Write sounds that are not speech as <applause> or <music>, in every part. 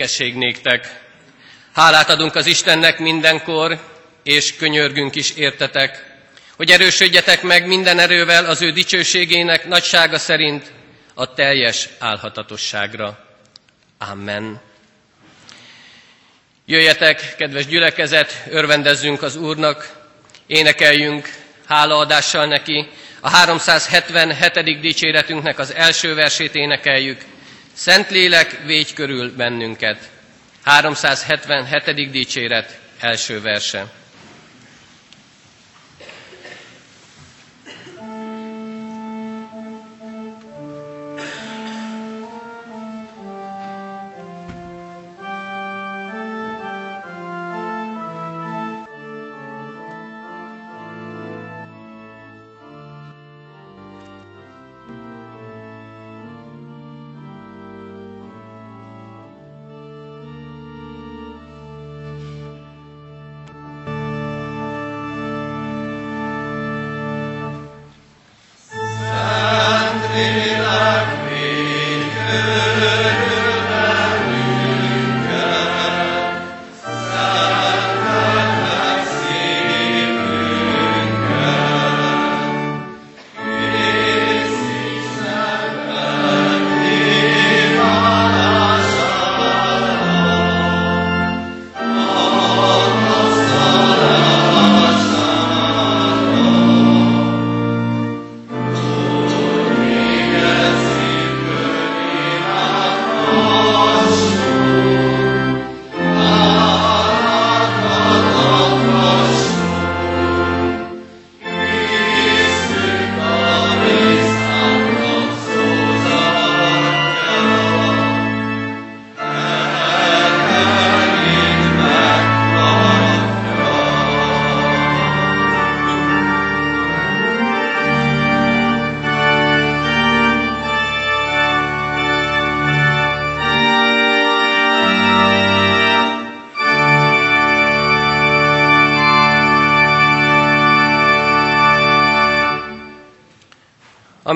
békesség néktek. Hálát adunk az Istennek mindenkor, és könyörgünk is értetek, hogy erősödjetek meg minden erővel az ő dicsőségének nagysága szerint a teljes álhatatosságra. Amen. Jöjjetek, kedves gyülekezet, örvendezzünk az Úrnak, énekeljünk hálaadással neki. A 377. dicséretünknek az első versét énekeljük. Szentlélek, végy körül bennünket. 377. dicséret első verse.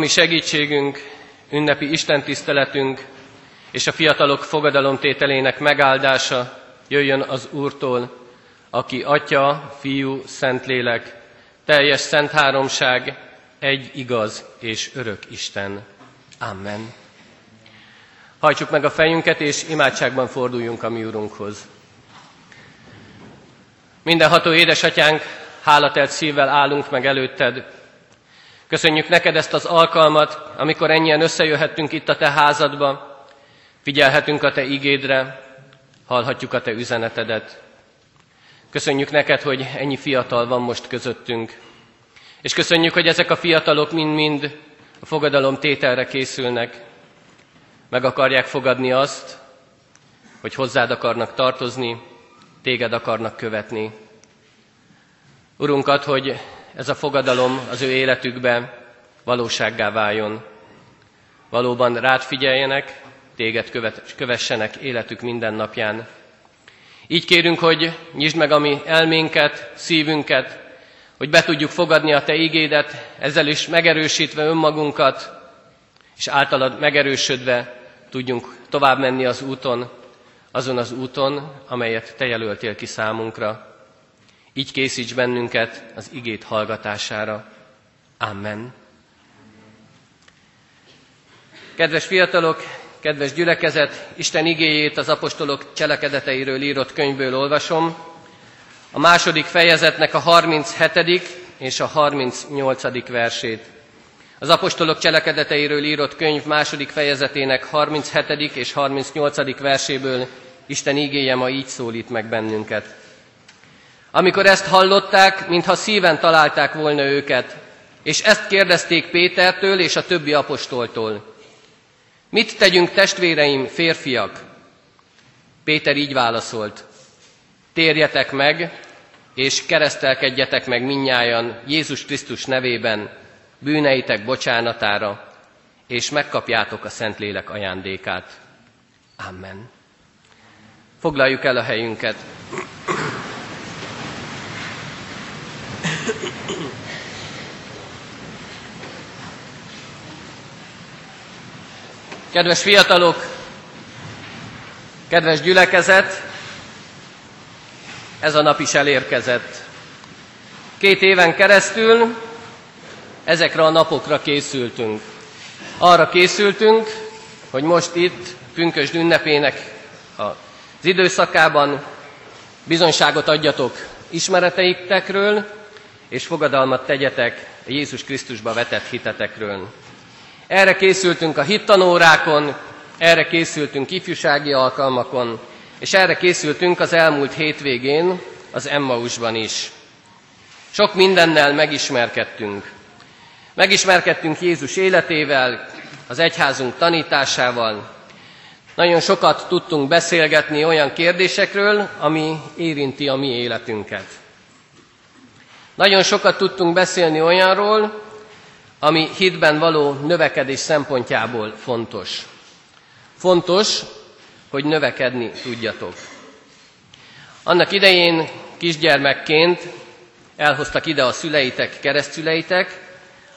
Ami segítségünk, ünnepi istentiszteletünk és a fiatalok fogadalomtételének megáldása jöjjön az Úrtól, aki Atya, Fiú, Szentlélek, teljes szent háromság, egy igaz és örök Isten. Amen. Hajtsuk meg a fejünket, és imádságban forduljunk a mi Urunkhoz. Mindenható édesatyánk, hálatelt szívvel állunk meg előtted, Köszönjük neked ezt az alkalmat, amikor ennyien összejöhettünk itt a te házadba, figyelhetünk a te igédre, hallhatjuk a te üzenetedet. Köszönjük neked, hogy ennyi fiatal van most közöttünk. És köszönjük, hogy ezek a fiatalok mind-mind a fogadalom tételre készülnek. Meg akarják fogadni azt, hogy hozzád akarnak tartozni, téged akarnak követni. Urunkat, hogy ez a fogadalom az ő életükben valósággá váljon. Valóban rád figyeljenek, téged követ, kövessenek életük minden napján. Így kérünk, hogy nyisd meg a mi elménket, szívünket, hogy be tudjuk fogadni a Te igédet, ezzel is megerősítve önmagunkat, és általad megerősödve tudjunk tovább menni az úton, azon az úton, amelyet Te jelöltél ki számunkra. Így készíts bennünket az igét hallgatására. Amen. Kedves fiatalok, kedves gyülekezet, Isten igéjét az apostolok cselekedeteiről írott könyvből olvasom. A második fejezetnek a 37. és a 38. versét. Az apostolok cselekedeteiről írott könyv második fejezetének 37. és 38. verséből Isten igéje ma így szólít meg bennünket. Amikor ezt hallották, mintha szíven találták volna őket, és ezt kérdezték Pétertől és a többi apostoltól. Mit tegyünk testvéreim, férfiak? Péter így válaszolt. Térjetek meg, és keresztelkedjetek meg minnyájan Jézus Krisztus nevében, bűneitek bocsánatára, és megkapjátok a Szentlélek ajándékát. Amen. Foglaljuk el a helyünket. Kedves fiatalok, Kedves gyülekezet, ez a nap is elérkezett. Két éven keresztül ezekre a napokra készültünk. Arra készültünk, hogy most itt, pünkösd ünnepének az időszakában bizonyságot adjatok ismereteitekről, és fogadalmat tegyetek Jézus Krisztusba vetett hitetekről. Erre készültünk a hittanórákon, erre készültünk ifjúsági alkalmakon, és erre készültünk az elmúlt hétvégén az Emmausban is. Sok mindennel megismerkedtünk. Megismerkedtünk Jézus életével, az egyházunk tanításával. Nagyon sokat tudtunk beszélgetni olyan kérdésekről, ami érinti a mi életünket. Nagyon sokat tudtunk beszélni olyanról, ami hitben való növekedés szempontjából fontos. Fontos, hogy növekedni tudjatok. Annak idején kisgyermekként elhoztak ide a szüleitek, keresztszüleitek,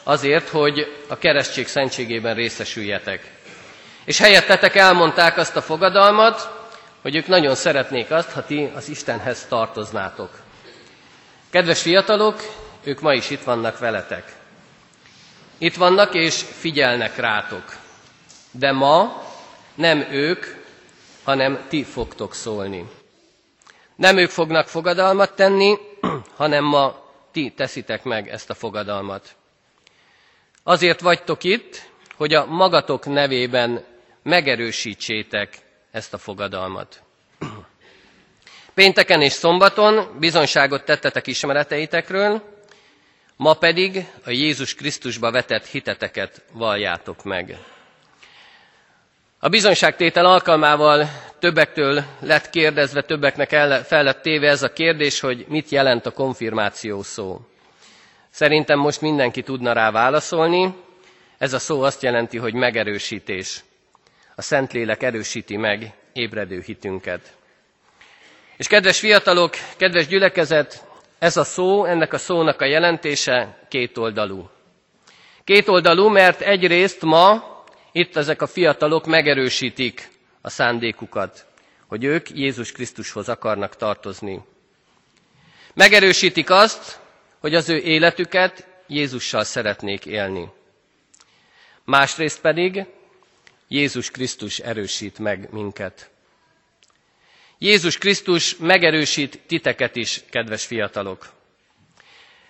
azért, hogy a keresztség szentségében részesüljetek. És helyettetek elmondták azt a fogadalmat, hogy ők nagyon szeretnék azt, ha ti az Istenhez tartoznátok. Kedves fiatalok, ők ma is itt vannak veletek. Itt vannak és figyelnek rátok. De ma nem ők, hanem ti fogtok szólni. Nem ők fognak fogadalmat tenni, <clears throat> hanem ma ti teszitek meg ezt a fogadalmat. Azért vagytok itt, hogy a magatok nevében megerősítsétek ezt a fogadalmat. <clears throat> Pénteken és szombaton bizonyságot tettetek ismereteitekről, ma pedig a Jézus Krisztusba vetett hiteteket valljátok meg. A bizonyságtétel alkalmával többektől lett kérdezve, többeknek el, fel lett téve ez a kérdés, hogy mit jelent a konfirmáció szó. Szerintem most mindenki tudna rá válaszolni. Ez a szó azt jelenti, hogy megerősítés. A Szentlélek erősíti meg ébredő hitünket. És kedves fiatalok, kedves gyülekezet, ez a szó, ennek a szónak a jelentése kétoldalú. Kétoldalú, mert egyrészt ma itt ezek a fiatalok megerősítik a szándékukat, hogy ők Jézus Krisztushoz akarnak tartozni. Megerősítik azt, hogy az ő életüket Jézussal szeretnék élni. Másrészt pedig Jézus Krisztus erősít meg minket. Jézus Krisztus megerősít titeket is, kedves fiatalok.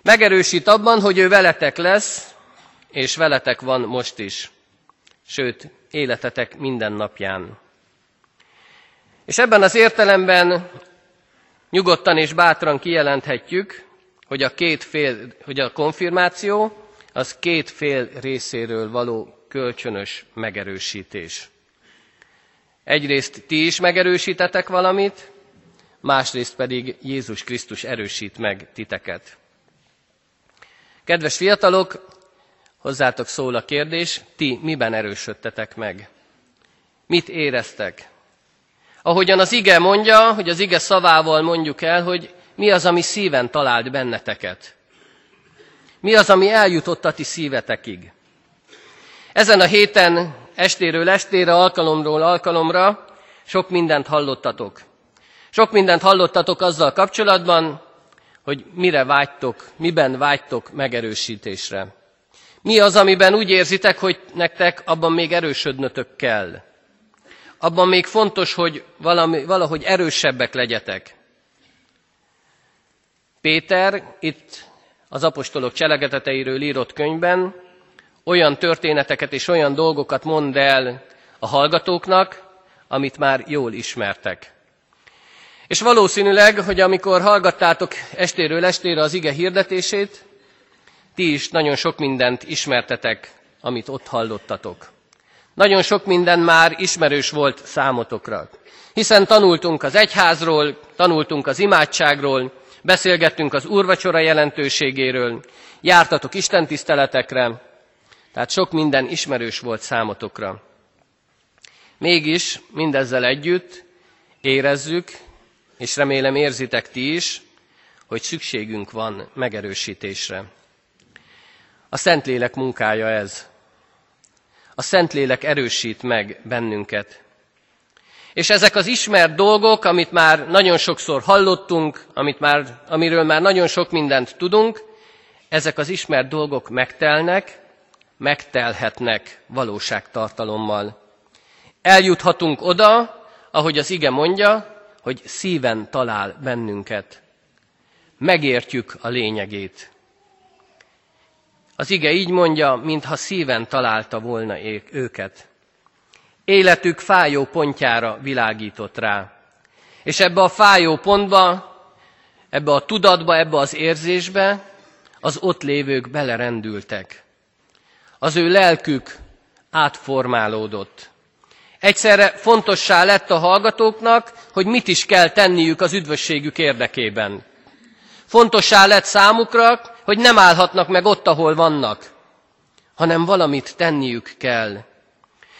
Megerősít abban, hogy ő veletek lesz, és veletek van most is sőt, életetek minden napján. És ebben az értelemben nyugodtan és bátran kijelenthetjük, hogy a, két fél, hogy a konfirmáció az két fél részéről való kölcsönös megerősítés. Egyrészt ti is megerősítetek valamit, másrészt pedig Jézus Krisztus erősít meg titeket. Kedves fiatalok, Hozzátok szól a kérdés, ti miben erősödtetek meg? Mit éreztek? Ahogyan az ige mondja, hogy az ige szavával mondjuk el, hogy mi az, ami szíven talált benneteket. Mi az, ami eljutott a ti szívetekig. Ezen a héten estéről estére, alkalomról alkalomra sok mindent hallottatok. Sok mindent hallottatok azzal kapcsolatban, hogy mire vágytok, miben vágytok megerősítésre. Mi az, amiben úgy érzitek, hogy nektek abban még erősödnötök kell? Abban még fontos, hogy valami, valahogy erősebbek legyetek. Péter itt az apostolok cselekedeteiről írott könyvben olyan történeteket és olyan dolgokat mond el a hallgatóknak, amit már jól ismertek. És valószínűleg, hogy amikor hallgattátok estéről estére az ige hirdetését, ti is nagyon sok mindent ismertetek, amit ott hallottatok. Nagyon sok minden már ismerős volt számotokra. Hiszen tanultunk az egyházról, tanultunk az imádságról, beszélgettünk az úrvacsora jelentőségéről, jártatok istentiszteletekre, tehát sok minden ismerős volt számotokra. Mégis mindezzel együtt érezzük, és remélem érzitek ti is, hogy szükségünk van megerősítésre. A Szentlélek munkája ez. A Szentlélek erősít meg bennünket. És ezek az ismert dolgok, amit már nagyon sokszor hallottunk, amit már, amiről már nagyon sok mindent tudunk, ezek az ismert dolgok megtelnek, megtelhetnek valóságtartalommal. Eljuthatunk oda, ahogy az ige mondja, hogy szíven talál bennünket. Megértjük a lényegét. Az ige így mondja, mintha szíven találta volna őket. Életük fájó pontjára világított rá. És ebbe a fájó pontba, ebbe a tudatba, ebbe az érzésbe az ott lévők belerendültek. Az ő lelkük átformálódott. Egyszerre fontossá lett a hallgatóknak, hogy mit is kell tenniük az üdvösségük érdekében. Fontossá lett számukra, hogy nem állhatnak meg ott, ahol vannak, hanem valamit tenniük kell.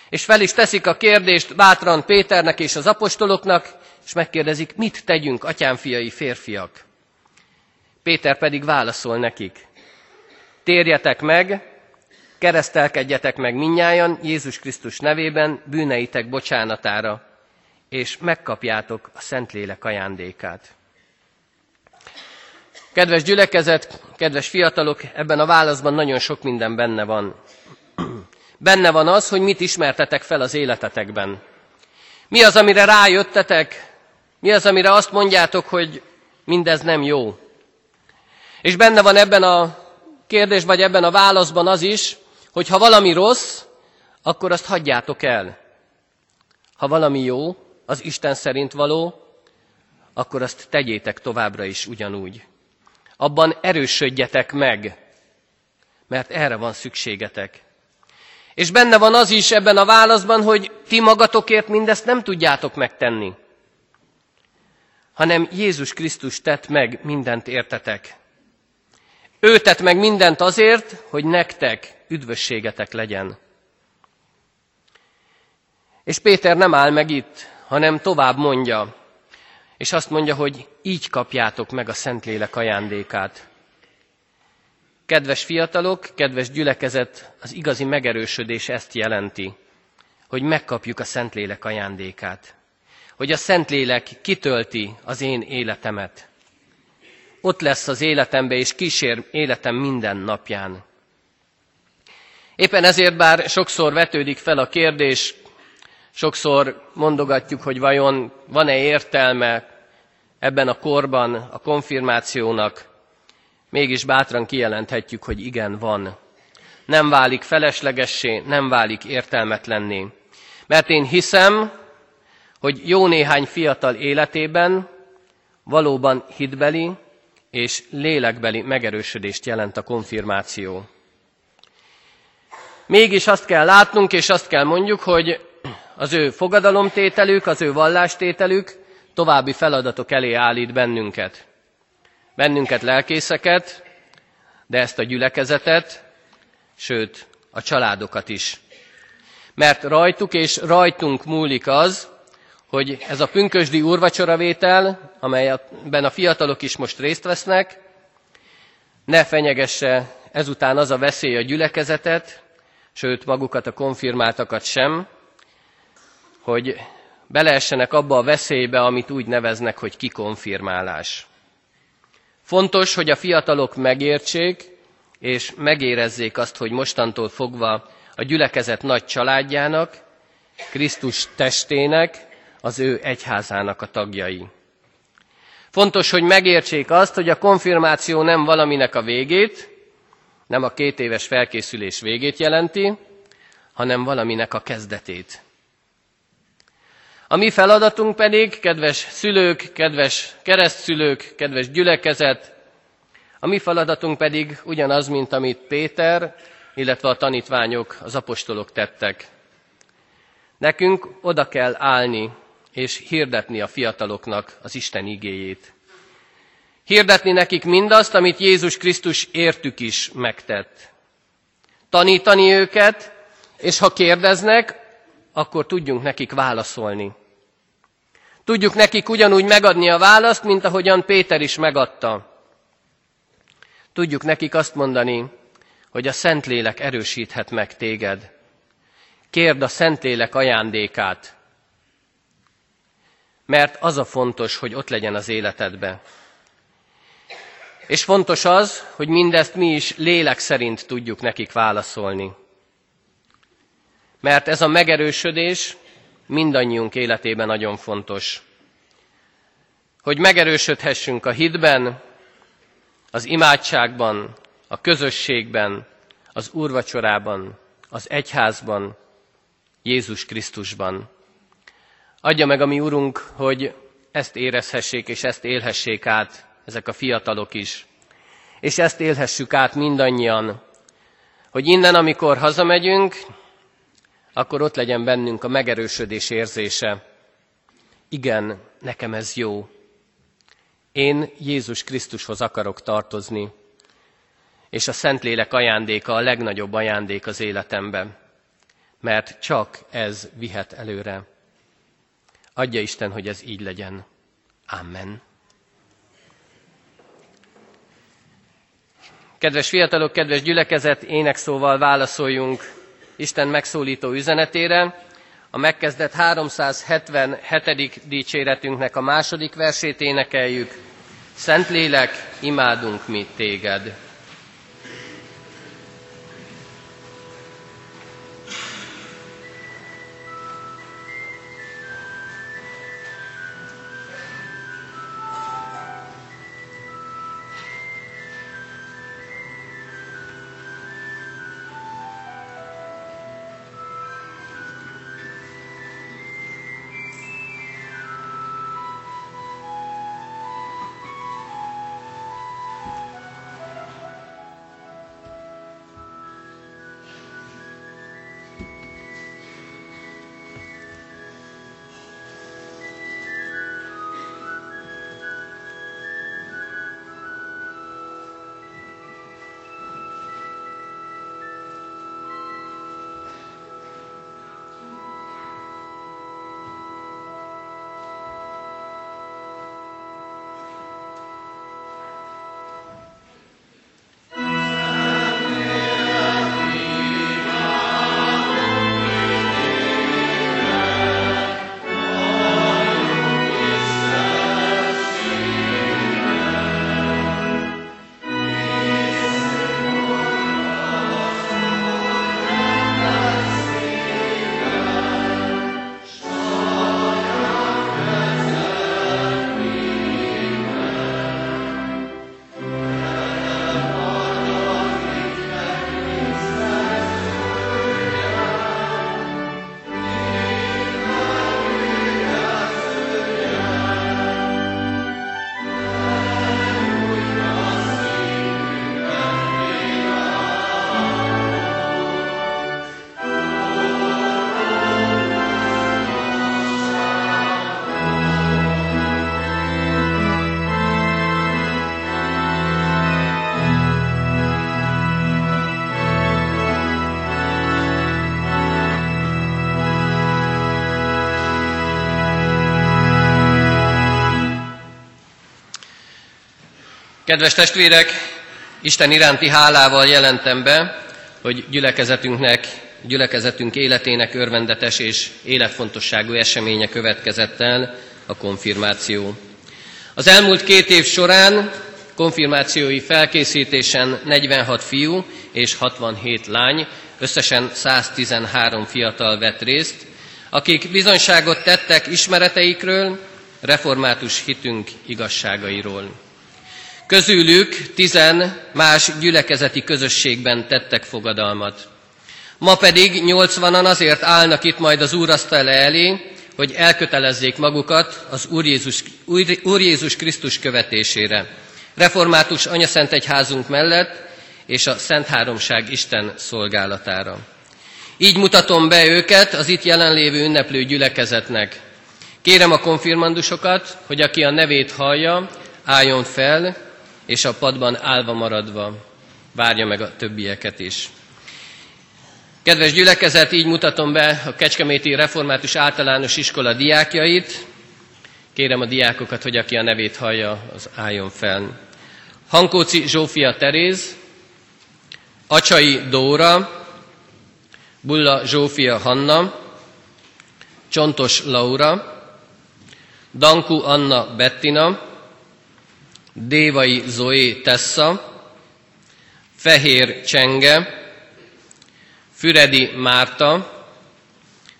És fel is teszik a kérdést bátran Péternek és az apostoloknak, és megkérdezik, mit tegyünk, atyám fiai férfiak. Péter pedig válaszol nekik. Térjetek meg, keresztelkedjetek meg minnyájan Jézus Krisztus nevében bűneitek bocsánatára, és megkapjátok a Szentlélek ajándékát. Kedves gyülekezet, kedves fiatalok, ebben a válaszban nagyon sok minden benne van. Benne van az, hogy mit ismertetek fel az életetekben. Mi az, amire rájöttetek? Mi az, amire azt mondjátok, hogy mindez nem jó? És benne van ebben a kérdés, vagy ebben a válaszban az is, hogy ha valami rossz, akkor azt hagyjátok el. Ha valami jó, az Isten szerint való, akkor azt tegyétek továbbra is ugyanúgy. Abban erősödjetek meg, mert erre van szükségetek. És benne van az is ebben a válaszban, hogy ti magatokért mindezt nem tudjátok megtenni, hanem Jézus Krisztus tett meg mindent értetek. Ő tett meg mindent azért, hogy nektek üdvösségetek legyen. És Péter nem áll meg itt, hanem tovább mondja, és azt mondja, hogy így kapjátok meg a Szentlélek ajándékát. Kedves fiatalok, kedves gyülekezet, az igazi megerősödés ezt jelenti, hogy megkapjuk a Szentlélek ajándékát. Hogy a Szentlélek kitölti az én életemet. Ott lesz az életembe, és kísér életem minden napján. Éppen ezért bár sokszor vetődik fel a kérdés, sokszor mondogatjuk, hogy vajon van-e értelme ebben a korban a konfirmációnak, mégis bátran kijelenthetjük, hogy igen, van. Nem válik feleslegessé, nem válik értelmetlenné. Mert én hiszem, hogy jó néhány fiatal életében valóban hitbeli és lélekbeli megerősödést jelent a konfirmáció. Mégis azt kell látnunk, és azt kell mondjuk, hogy az ő fogadalomtételük, az ő vallástételük további feladatok elé állít bennünket. Bennünket lelkészeket, de ezt a gyülekezetet, sőt, a családokat is. Mert rajtuk és rajtunk múlik az, hogy ez a pünkösdi úrvacsoravétel, amelyben a fiatalok is most részt vesznek, ne fenyegesse ezután az a veszély a gyülekezetet, sőt magukat a konfirmáltakat sem, hogy beleessenek abba a veszélybe, amit úgy neveznek, hogy kikonfirmálás. Fontos, hogy a fiatalok megértsék, és megérezzék azt, hogy mostantól fogva a gyülekezet nagy családjának, Krisztus testének, az ő egyházának a tagjai. Fontos, hogy megértsék azt, hogy a konfirmáció nem valaminek a végét, nem a két éves felkészülés végét jelenti, hanem valaminek a kezdetét. A mi feladatunk pedig, kedves szülők, kedves keresztszülők, kedves gyülekezet, a mi feladatunk pedig ugyanaz, mint amit Péter, illetve a tanítványok, az apostolok tettek. Nekünk oda kell állni és hirdetni a fiataloknak az Isten igéjét. Hirdetni nekik mindazt, amit Jézus Krisztus értük is megtett. Tanítani őket, és ha kérdeznek, akkor tudjunk nekik válaszolni. Tudjuk nekik ugyanúgy megadni a választ, mint ahogyan Péter is megadta. Tudjuk nekik azt mondani, hogy a Szentlélek erősíthet meg téged. Kérd a Szentlélek ajándékát. mert az a fontos, hogy ott legyen az életedbe. És fontos az, hogy mindezt mi is lélek szerint tudjuk nekik válaszolni. Mert ez a megerősödés mindannyiunk életében nagyon fontos. Hogy megerősödhessünk a hitben, az imádságban, a közösségben, az úrvacsorában, az egyházban, Jézus Krisztusban. Adja meg a mi Urunk, hogy ezt érezhessék és ezt élhessék át ezek a fiatalok is. És ezt élhessük át mindannyian, hogy innen, amikor hazamegyünk, akkor ott legyen bennünk a megerősödés érzése. Igen, nekem ez jó. Én Jézus Krisztushoz akarok tartozni, és a Szentlélek ajándéka a legnagyobb ajándék az életemben, mert csak ez vihet előre. Adja Isten, hogy ez így legyen. Amen. Kedves fiatalok, kedves gyülekezet, énekszóval válaszoljunk Isten megszólító üzenetére. A megkezdett 377. dicséretünknek a második versét énekeljük. Szentlélek, imádunk mi téged. Kedves testvérek, Isten iránti hálával jelentem be, hogy gyülekezetünknek, gyülekezetünk életének örvendetes és életfontosságú eseménye következett el, a konfirmáció. Az elmúlt két év során konfirmációi felkészítésen 46 fiú és 67 lány, összesen 113 fiatal vett részt, akik bizonyságot tettek ismereteikről, református hitünk igazságairól. Közülük tizen más gyülekezeti közösségben tettek fogadalmat. Ma pedig nyolcvanan azért állnak itt majd az úrasztala elé, hogy elkötelezzék magukat az Úr Jézus, Úr Jézus Krisztus követésére. Református Anyaszent Egyházunk mellett és a Szent Háromság Isten szolgálatára. Így mutatom be őket az itt jelenlévő ünneplő gyülekezetnek. Kérem a konfirmandusokat, hogy aki a nevét hallja, álljon fel, és a padban állva maradva várja meg a többieket is. Kedves gyülekezet, így mutatom be a Kecskeméti Református Általános Iskola diákjait. Kérem a diákokat, hogy aki a nevét hallja, az álljon fel. Hankóci Zsófia Teréz, Acsai Dóra, Bulla Zsófia Hanna, Csontos Laura, Danku Anna Bettina, Dévai Zoé Tessa, Fehér Csenge, Füredi Márta,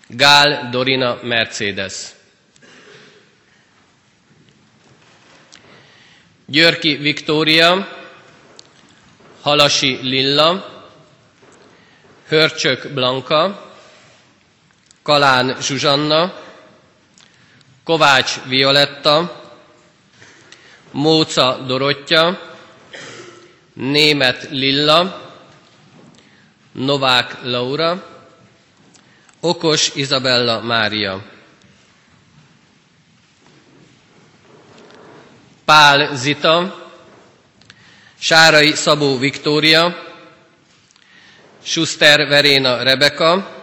Gál Dorina Mercedes. Györki Viktória, Halasi Lilla, Hörcsök Blanka, Kalán Zsuzsanna, Kovács Violetta, Móca Dorottya, Német Lilla, Novák Laura, Okos Izabella Mária. Pál Zita, Sárai Szabó Viktória, Schuster Veréna Rebeka,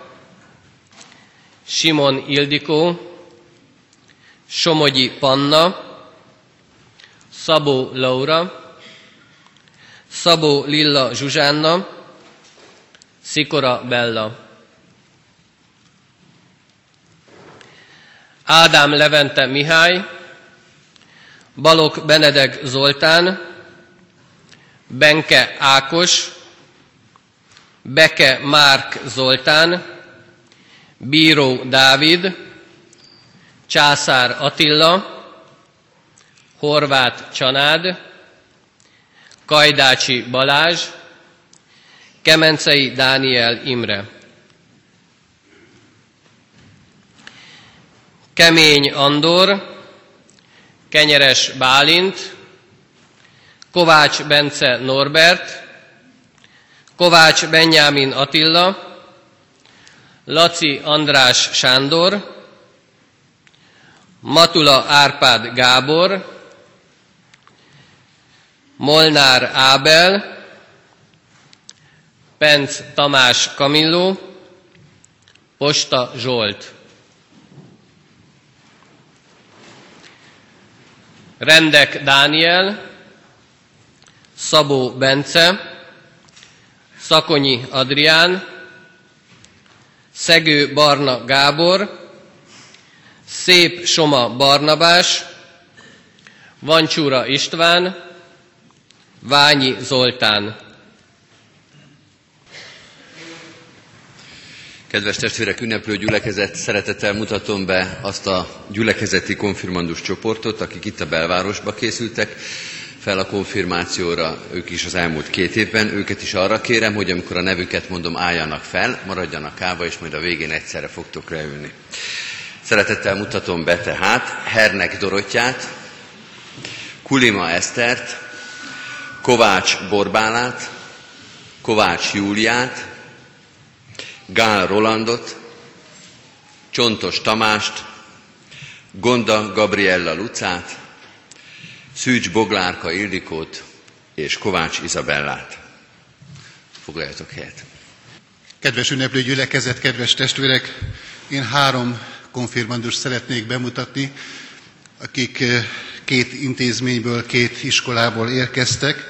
Simon Ildikó, Somogyi Panna, Szabó Laura, Szabó Lilla Zsuzsánna, Szikora Bella. Ádám Levente Mihály, Balok Benedek Zoltán, Benke Ákos, Beke Márk Zoltán, Bíró Dávid, Császár Attila, Horváth Csanád, Kajdácsi Balázs, Kemencei Dániel Imre. Kemény Andor, Kenyeres Bálint, Kovács Bence Norbert, Kovács Benyámin Attila, Laci András Sándor, Matula Árpád Gábor, Molnár Ábel, Penc Tamás Kamilló, Posta Zsolt. Rendek Dániel, Szabó Bence, Szakonyi Adrián, Szegő Barna Gábor, Szép Soma Barnabás, Vancsúra István, Ványi Zoltán. Kedves testvérek, ünneplő gyülekezet, szeretettel mutatom be azt a gyülekezeti konfirmandus csoportot, akik itt a belvárosba készültek fel a konfirmációra, ők is az elmúlt két évben. Őket is arra kérem, hogy amikor a nevüket mondom, álljanak fel, maradjanak káva, és majd a végén egyszerre fogtok leülni. Szeretettel mutatom be tehát Hernek Dorottyát, Kulima Esztert, Kovács Borbálát, Kovács Júliát, Gál Rolandot, Csontos Tamást, Gonda Gabriella Lucát, Szűcs Boglárka Ildikót és Kovács Izabellát. Foglaljatok helyet. Kedves ünneplő gyülekezet, kedves testvérek, én három konfirmandust szeretnék bemutatni, akik eh, két intézményből, két iskolából érkeztek.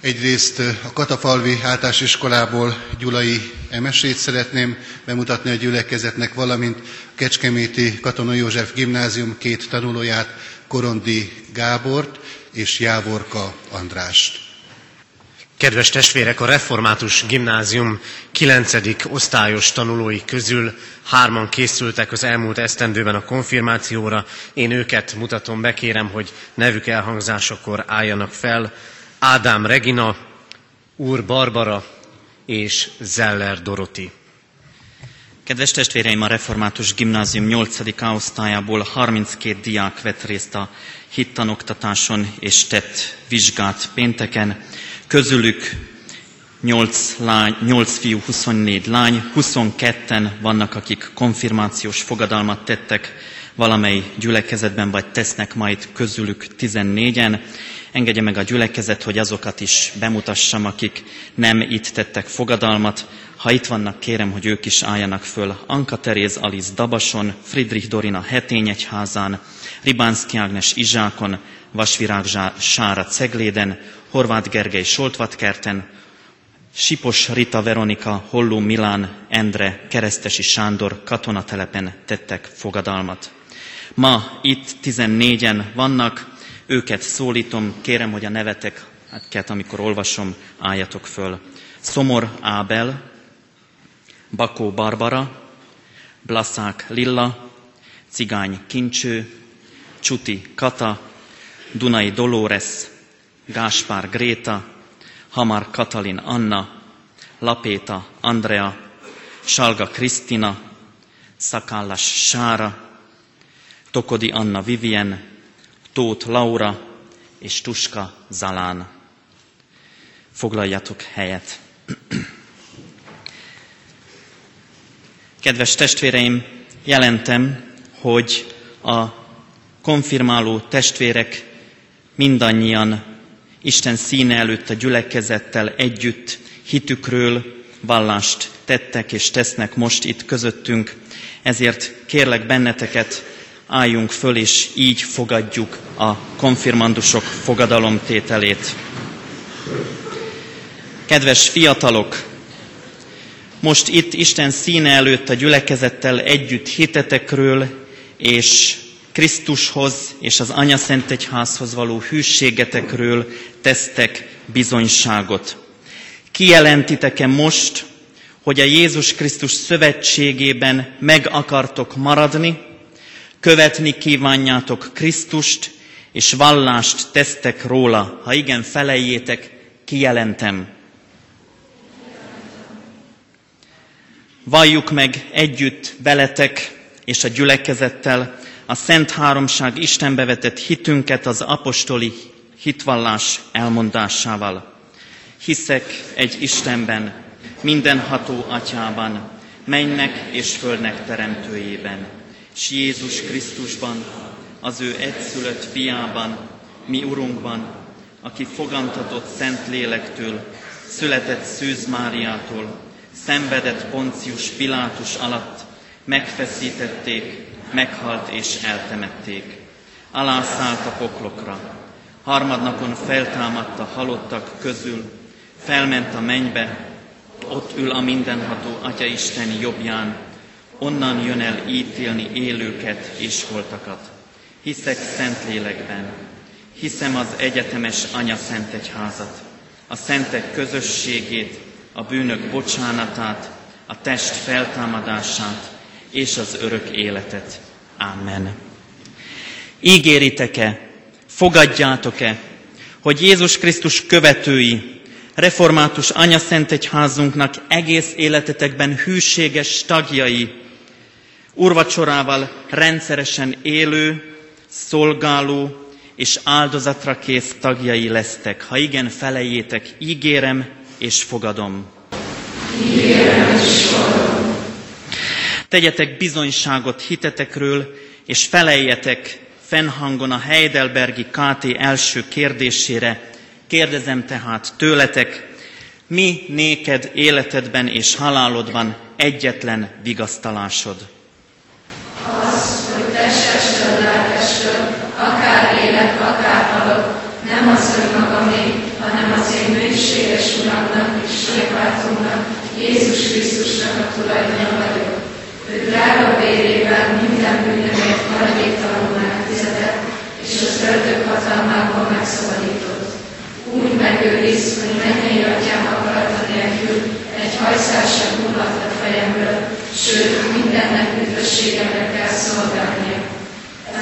Egyrészt a Katafalvi általános iskolából Gyulai Emesét szeretném bemutatni a gyülekezetnek, valamint a Kecskeméti Katona József gimnázium két tanulóját, Korondi Gábort és Jávorka Andrást. Kedves testvérek, a Református Gimnázium 9. osztályos tanulói közül hárman készültek az elmúlt esztendőben a konfirmációra. Én őket mutatom be, kérem, hogy nevük elhangzásakor álljanak fel. Ádám Regina, Úr Barbara és Zeller Doroti. Kedves testvéreim, a Református Gimnázium 8. osztályából 32 diák vett részt a hittanoktatáson és tett vizsgát pénteken. Közülük 8, lány, 8 fiú, 24 lány, 22-en vannak, akik konfirmációs fogadalmat tettek valamely gyülekezetben, vagy tesznek majd közülük 14-en. Engedje meg a gyülekezet, hogy azokat is bemutassam, akik nem itt tettek fogadalmat. Ha itt vannak, kérem, hogy ők is álljanak föl. Anka Teréz Alice Dabason, Friedrich Dorina Hetényegyházán, Ribánszki Ágnes Izsákon, Vasvirág Sára Cegléden, Horváth Gergely Soltvatkerten, Sipos Rita Veronika, Holló Milán, Endre, Keresztesi Sándor katonatelepen tettek fogadalmat. Ma itt 14-en vannak, őket szólítom, kérem, hogy a neveteket, amikor olvasom, álljatok föl. Szomor Ábel, Bakó Barbara, Blaszák Lilla, Cigány Kincső, Csuti Kata, Dunai Dolores, Gáspár Gréta, Hamar Katalin Anna, Lapéta Andrea, Salga Krisztina, Szakállas Sára, Tokodi Anna Vivien, Tóth Laura és Tuska Zalán. Foglaljatok helyet. Kedves testvéreim, jelentem, hogy a konfirmáló testvérek mindannyian Isten színe előtt a gyülekezettel együtt hitükről vallást tettek és tesznek most itt közöttünk. Ezért kérlek benneteket, álljunk föl, és így fogadjuk a konfirmandusok fogadalomtételét. Kedves fiatalok, most itt Isten színe előtt a gyülekezettel együtt hitetekről és Krisztushoz és az Anya Szent Egyházhoz való hűségetekről tesztek bizonyságot. Kijelentitek-e most, hogy a Jézus Krisztus szövetségében meg akartok maradni, követni kívánjátok Krisztust, és vallást tesztek róla. Ha igen, felejétek, kijelentem. Valljuk meg együtt veletek és a gyülekezettel a Szent Háromság Istenbe vetett hitünket az apostoli hitvallás elmondásával. Hiszek egy Istenben, mindenható atyában, mennek és földnek teremtőjében, s Jézus Krisztusban, az ő egyszülött fiában, mi Urunkban, aki fogantatott Szent Lélektől, született Szűz Máriától, szenvedett Poncius Pilátus alatt, megfeszítették, meghalt és eltemették. Alászállt a poklokra, harmadnapon feltámadt a halottak közül, felment a mennybe, ott ül a mindenható Atya Isten jobbján, onnan jön el ítélni élőket és holtakat. Hiszek szent lélekben, hiszem az egyetemes Anya Szent Egyházat, a szentek közösségét, a bűnök bocsánatát, a test feltámadását és az örök életet. Amen. Ígéritek-e, fogadjátok-e, hogy Jézus Krisztus követői, református Anya Szent Egyházunknak egész életetekben hűséges tagjai, urvacsorával rendszeresen élő, szolgáló és áldozatra kész tagjai lesztek. Ha igen, felejétek, ígérem és fogadom. Ígérem és fogadom. Tegyetek bizonyságot hitetekről, és feleljetek fennhangon a Heidelbergi KT első kérdésére. Kérdezem tehát tőletek, mi néked életedben és halálodban egyetlen vigasztalásod? Az, hogy testestől, lelkestől, akár élek, akár halok, nem az önmagamé, hanem az én bűnséges Uramnak és megváltónak, Jézus Krisztusnak a tulajdona vagyok ő drága vérével minden bűnömért maradéktalanul megfizetett, és az ördög hatalmából megszabadított. Úgy megőriz, hogy mennyei atyám akarata nélkül hajszál sem a fejemből, sőt, mindennek üdvösségemre kell szolgálnia.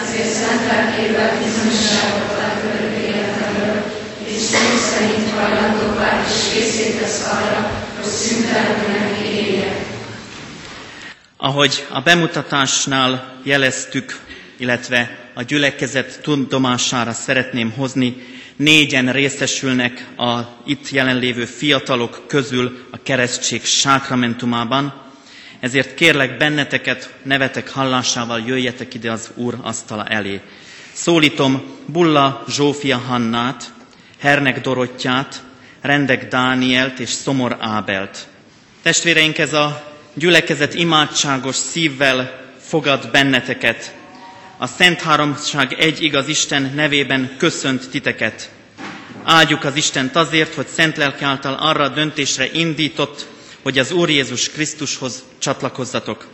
Ezért szent lelkével bizonyságot örök életemről, és szív szerint hajlandóvá és készítesz arra, hogy szüntelenül éljek ahogy a bemutatásnál jeleztük, illetve a gyülekezet tudomására szeretném hozni, négyen részesülnek a itt jelenlévő fiatalok közül a keresztség sákramentumában, ezért kérlek benneteket, nevetek hallásával jöjjetek ide az Úr asztala elé. Szólítom Bulla Zsófia Hannát, Hernek Dorottyát, Rendek Dánielt és Szomor Ábelt. Testvéreink, ez a gyülekezet imádságos szívvel fogad benneteket. A Szent Háromság egy igaz Isten nevében köszönt titeket. Áldjuk az Istent azért, hogy Szent Lelke által arra a döntésre indított, hogy az Úr Jézus Krisztushoz csatlakozzatok.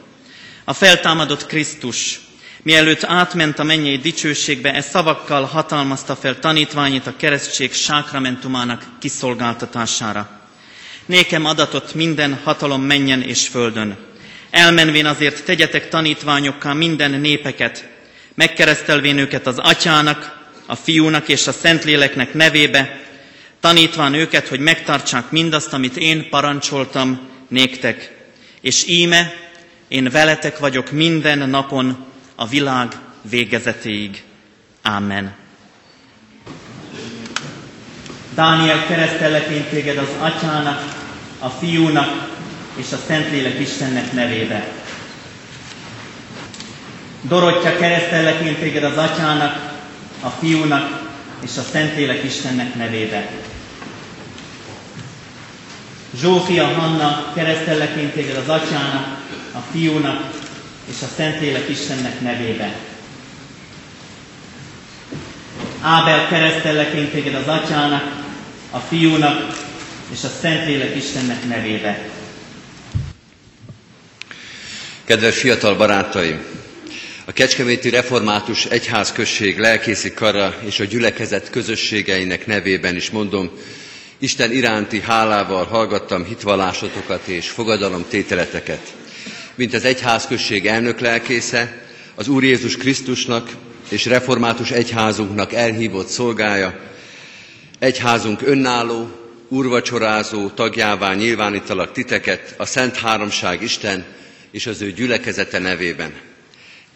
A feltámadott Krisztus Mielőtt átment a mennyei dicsőségbe, e szavakkal hatalmazta fel tanítványit a keresztség sákramentumának kiszolgáltatására. Nékem adatot minden hatalom menjen és földön. Elmenvén azért tegyetek tanítványokká minden népeket, megkeresztelvén őket az atyának, a fiúnak és a szentléleknek nevébe, tanítván őket, hogy megtartsák mindazt, amit én parancsoltam néktek. És íme, én veletek vagyok minden napon a világ végezetéig. Amen. Dániel, keresztellek téged az atyának, a fiúnak és a Szentlélek Istennek nevébe. Dorottya, keresztellek én téged az atyának, a fiúnak és a Szentlélek Istennek nevébe. Zsófia Hanna, keresztellek én téged az atyának, a fiúnak és a Szentlélek Istennek nevébe. Ábel, keresztellek én téged az atyának, a fiúnak és a Szentlélek Istennek nevébe. Kedves fiatal barátaim! A Kecskeméti Református Egyházközség lelkészi kara és a gyülekezet közösségeinek nevében is mondom, Isten iránti hálával hallgattam hitvallásotokat és fogadalomtételeteket. Mint az egyházközség elnök lelkésze, az Úr Jézus Krisztusnak és református egyházunknak elhívott szolgája, egyházunk önálló, urvacsorázó tagjává nyilvánítalak titeket a Szent Háromság Isten és az ő gyülekezete nevében.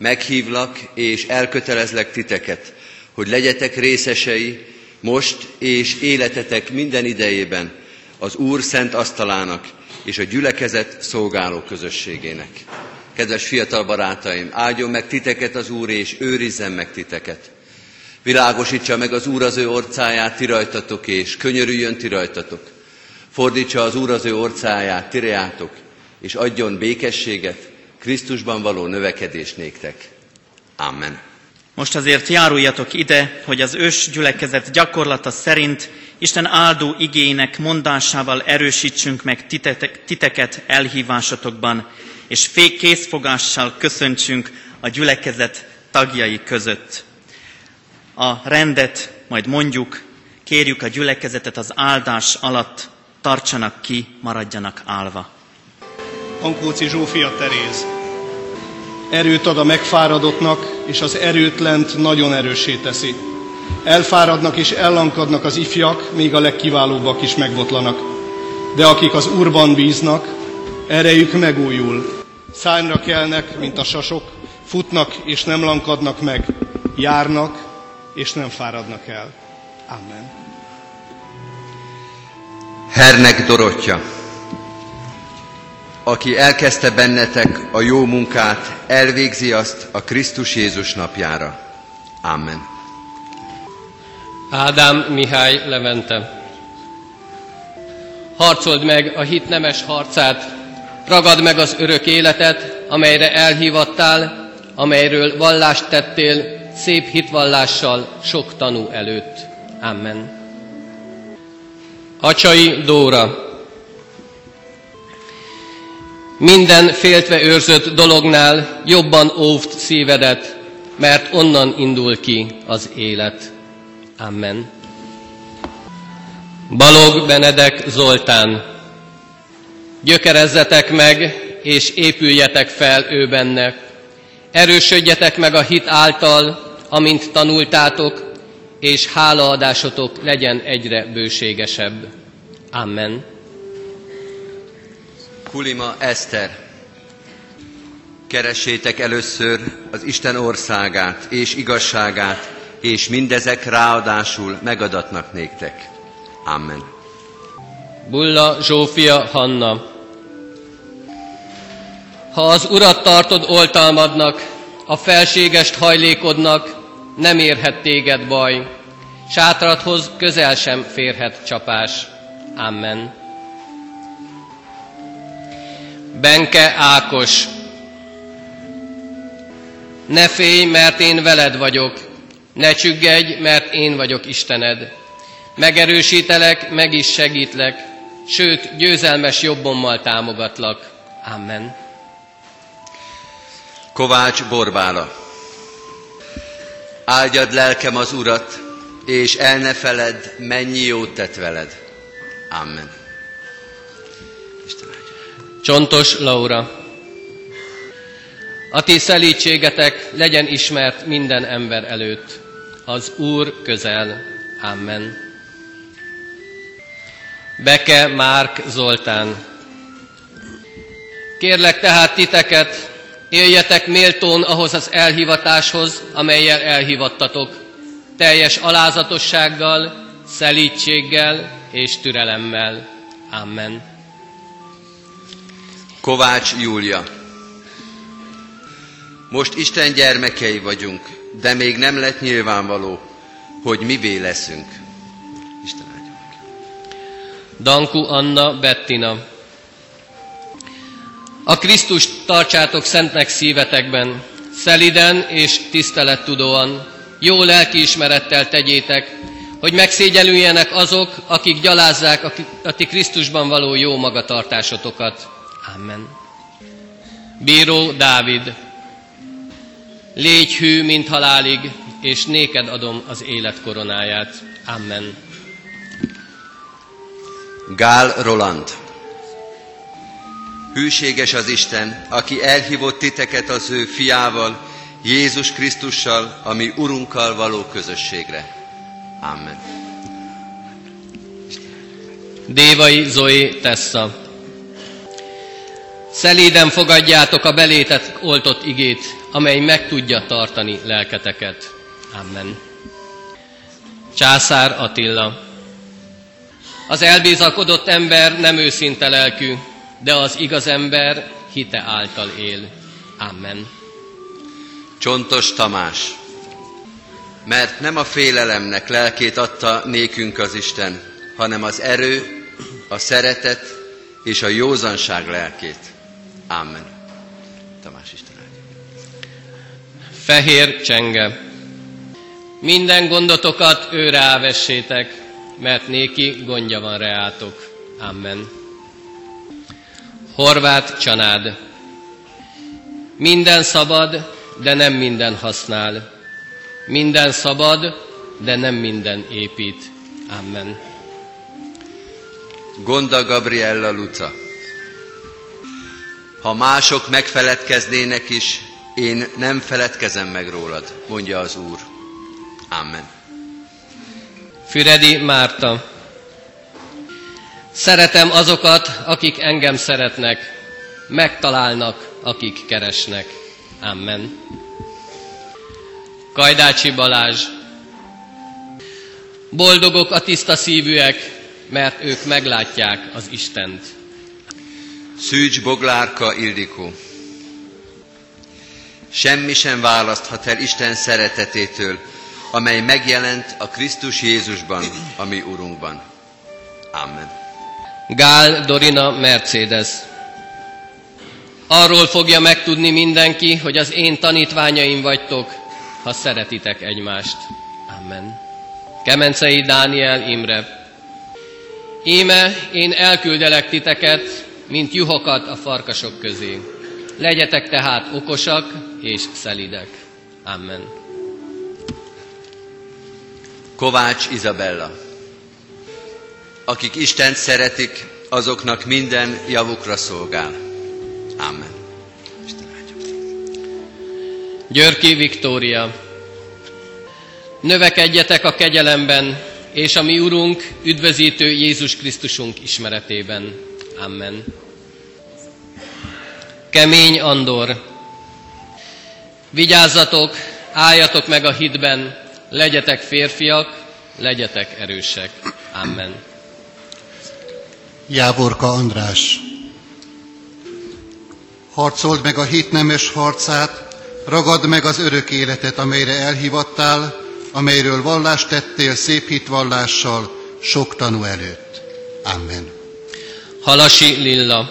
Meghívlak és elkötelezlek titeket, hogy legyetek részesei most és életetek minden idejében az Úr szent asztalának és a gyülekezet szolgáló közösségének. Kedves fiatal barátaim, áldjon meg titeket az Úr, és őrizzen meg titeket. Világosítsa meg az Úr az ő orcáját ti rajtatok, és könyörüljön ti rajtatok. Fordítsa az Úr az ő orcáját ti reátok, és adjon békességet, Krisztusban való növekedés néktek. Amen. Most azért járuljatok ide, hogy az ős gyülekezet gyakorlata szerint Isten áldó igének mondásával erősítsünk meg titeket elhívásotokban, és készfogással köszöntsünk a gyülekezet tagjai között. A rendet majd mondjuk, kérjük a gyülekezetet az áldás alatt, tartsanak ki, maradjanak állva. Ankóci Zsófia Teréz. Erőt ad a megfáradottnak, és az erőtlent nagyon erőssé teszi. Elfáradnak és ellankadnak az ifjak, még a legkiválóbbak is megbotlanak. De akik az Úrban bíznak, erejük megújul. Szányra kelnek, mint a sasok, futnak és nem lankadnak meg, járnak és nem fáradnak el. Amen. Hernek Dorottya, aki elkezdte bennetek a jó munkát, elvégzi azt a Krisztus Jézus napjára. Amen. Ádám Mihály Levente. Harcold meg a hit nemes harcát, ragad meg az örök életet, amelyre elhívattál, amelyről vallást tettél, szép hitvallással sok tanú előtt. Amen. Acsai Dóra Minden féltve őrzött dolognál jobban óvd szívedet, mert onnan indul ki az élet. Amen. Balog Benedek Zoltán Gyökerezzetek meg, és épüljetek fel ő benne. Erősödjetek meg a hit által, amint tanultátok, és hálaadásotok legyen egyre bőségesebb. Amen. Kulima Eszter, keressétek először az Isten országát és igazságát, és mindezek ráadásul megadatnak néktek. Amen. Bulla Zsófia Hanna Ha az urat tartod oltalmadnak, a felségest hajlékodnak, nem érhet téged baj, sátradhoz közel sem férhet csapás. Amen. Benke Ákos Ne félj, mert én veled vagyok, ne csüggedj, mert én vagyok Istened. Megerősítelek, meg is segítlek, sőt, győzelmes jobbommal támogatlak. Amen. Kovács Borbála, Áldjad lelkem az Urat, és el ne feledd, mennyi jót tett veled. Amen. Csontos Laura, a ti szelítségetek legyen ismert minden ember előtt. Az Úr közel. Amen. Beke Márk Zoltán. Kérlek tehát titeket, éljetek méltón ahhoz az elhivatáshoz, amelyel elhivattatok, teljes alázatossággal, szelítséggel és türelemmel. Amen. Kovács Júlia. Most Isten gyermekei vagyunk, de még nem lett nyilvánvaló, hogy mivé leszünk. Isten áldja meg. Danku Anna Bettina. A Krisztust tartsátok szentnek szívetekben, szeliden és tisztelettudóan, jó lelkiismerettel tegyétek, hogy megszégyelüljenek azok, akik gyalázzák a- ti Krisztusban való jó magatartásotokat. Amen. Bíró Dávid. Légy hű, mint halálig, és néked adom az élet koronáját. Amen. Gál Roland. Hűséges az Isten, aki elhívott titeket az ő fiával, Jézus Krisztussal, ami Urunkkal való közösségre. Amen. Dévai Zoé Tessa. Szelíden fogadjátok a belétet oltott igét, amely meg tudja tartani lelketeket. Amen. Császár Attila. Az elbízakodott ember nem őszinte lelkű, de az igaz ember hite által él. Amen. Csontos Tamás. Mert nem a félelemnek lelkét adta nékünk az Isten, hanem az erő, a szeretet és a józanság lelkét. Amen. Tamás Isten. Fehér Csenge. Minden gondotokat őre ávessétek, mert néki gondja van reátok. Amen. Horváth Csanád. Minden szabad, de nem minden használ. Minden szabad, de nem minden épít. Amen. Gonda Gabriella Luca. Ha mások megfeledkeznének is, én nem feledkezem meg rólad, mondja az Úr. Amen. Füredi Márta. Szeretem azokat, akik engem szeretnek, megtalálnak, akik keresnek. Amen. Kajdácsi Balázs. Boldogok a tiszta szívűek, mert ők meglátják az Istent. Szűcs Boglárka Ildikó. Semmi sem választhat el Isten szeretetétől, amely megjelent a Krisztus Jézusban, a mi Urunkban. Amen. Gál Dorina Mercedes. Arról fogja megtudni mindenki, hogy az én tanítványaim vagytok, ha szeretitek egymást. Amen. Kemencei Dániel Imre. Íme én elküldelek titeket, mint juhokat a farkasok közé. Legyetek tehát okosak és szelidek. Amen. Kovács Izabella. Akik Istent szeretik, azoknak minden javukra szolgál. Amen. Györki Viktória. Növekedjetek a kegyelemben, és a mi Urunk, üdvözítő Jézus Krisztusunk ismeretében. Amen. Kemény Andor. Vigyázzatok, álljatok meg a hitben, legyetek férfiak, legyetek erősek. Amen. Jávorka András. Harcold meg a hit nemes harcát, ragad meg az örök életet, amelyre elhivattál, amelyről vallást tettél szép hitvallással sok tanú előtt. Amen. Halasi Lilla.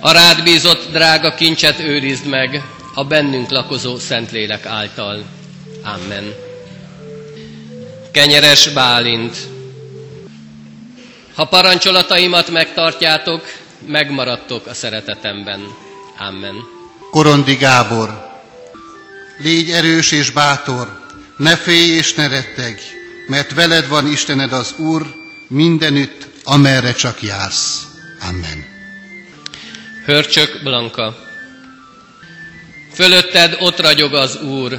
A rád bízott drága kincset őrizd meg, a bennünk lakozó Szentlélek által. Amen. Kenyeres Bálint. Ha parancsolataimat megtartjátok, megmaradtok a szeretetemben. Amen. Korondi Gábor. Légy erős és bátor, Ne félj és ne rettegj, mert veled van Istened az Úr mindenütt, amerre csak jársz. Amen. Hörcsök Blanka. Fölötted ott ragyog az Úr,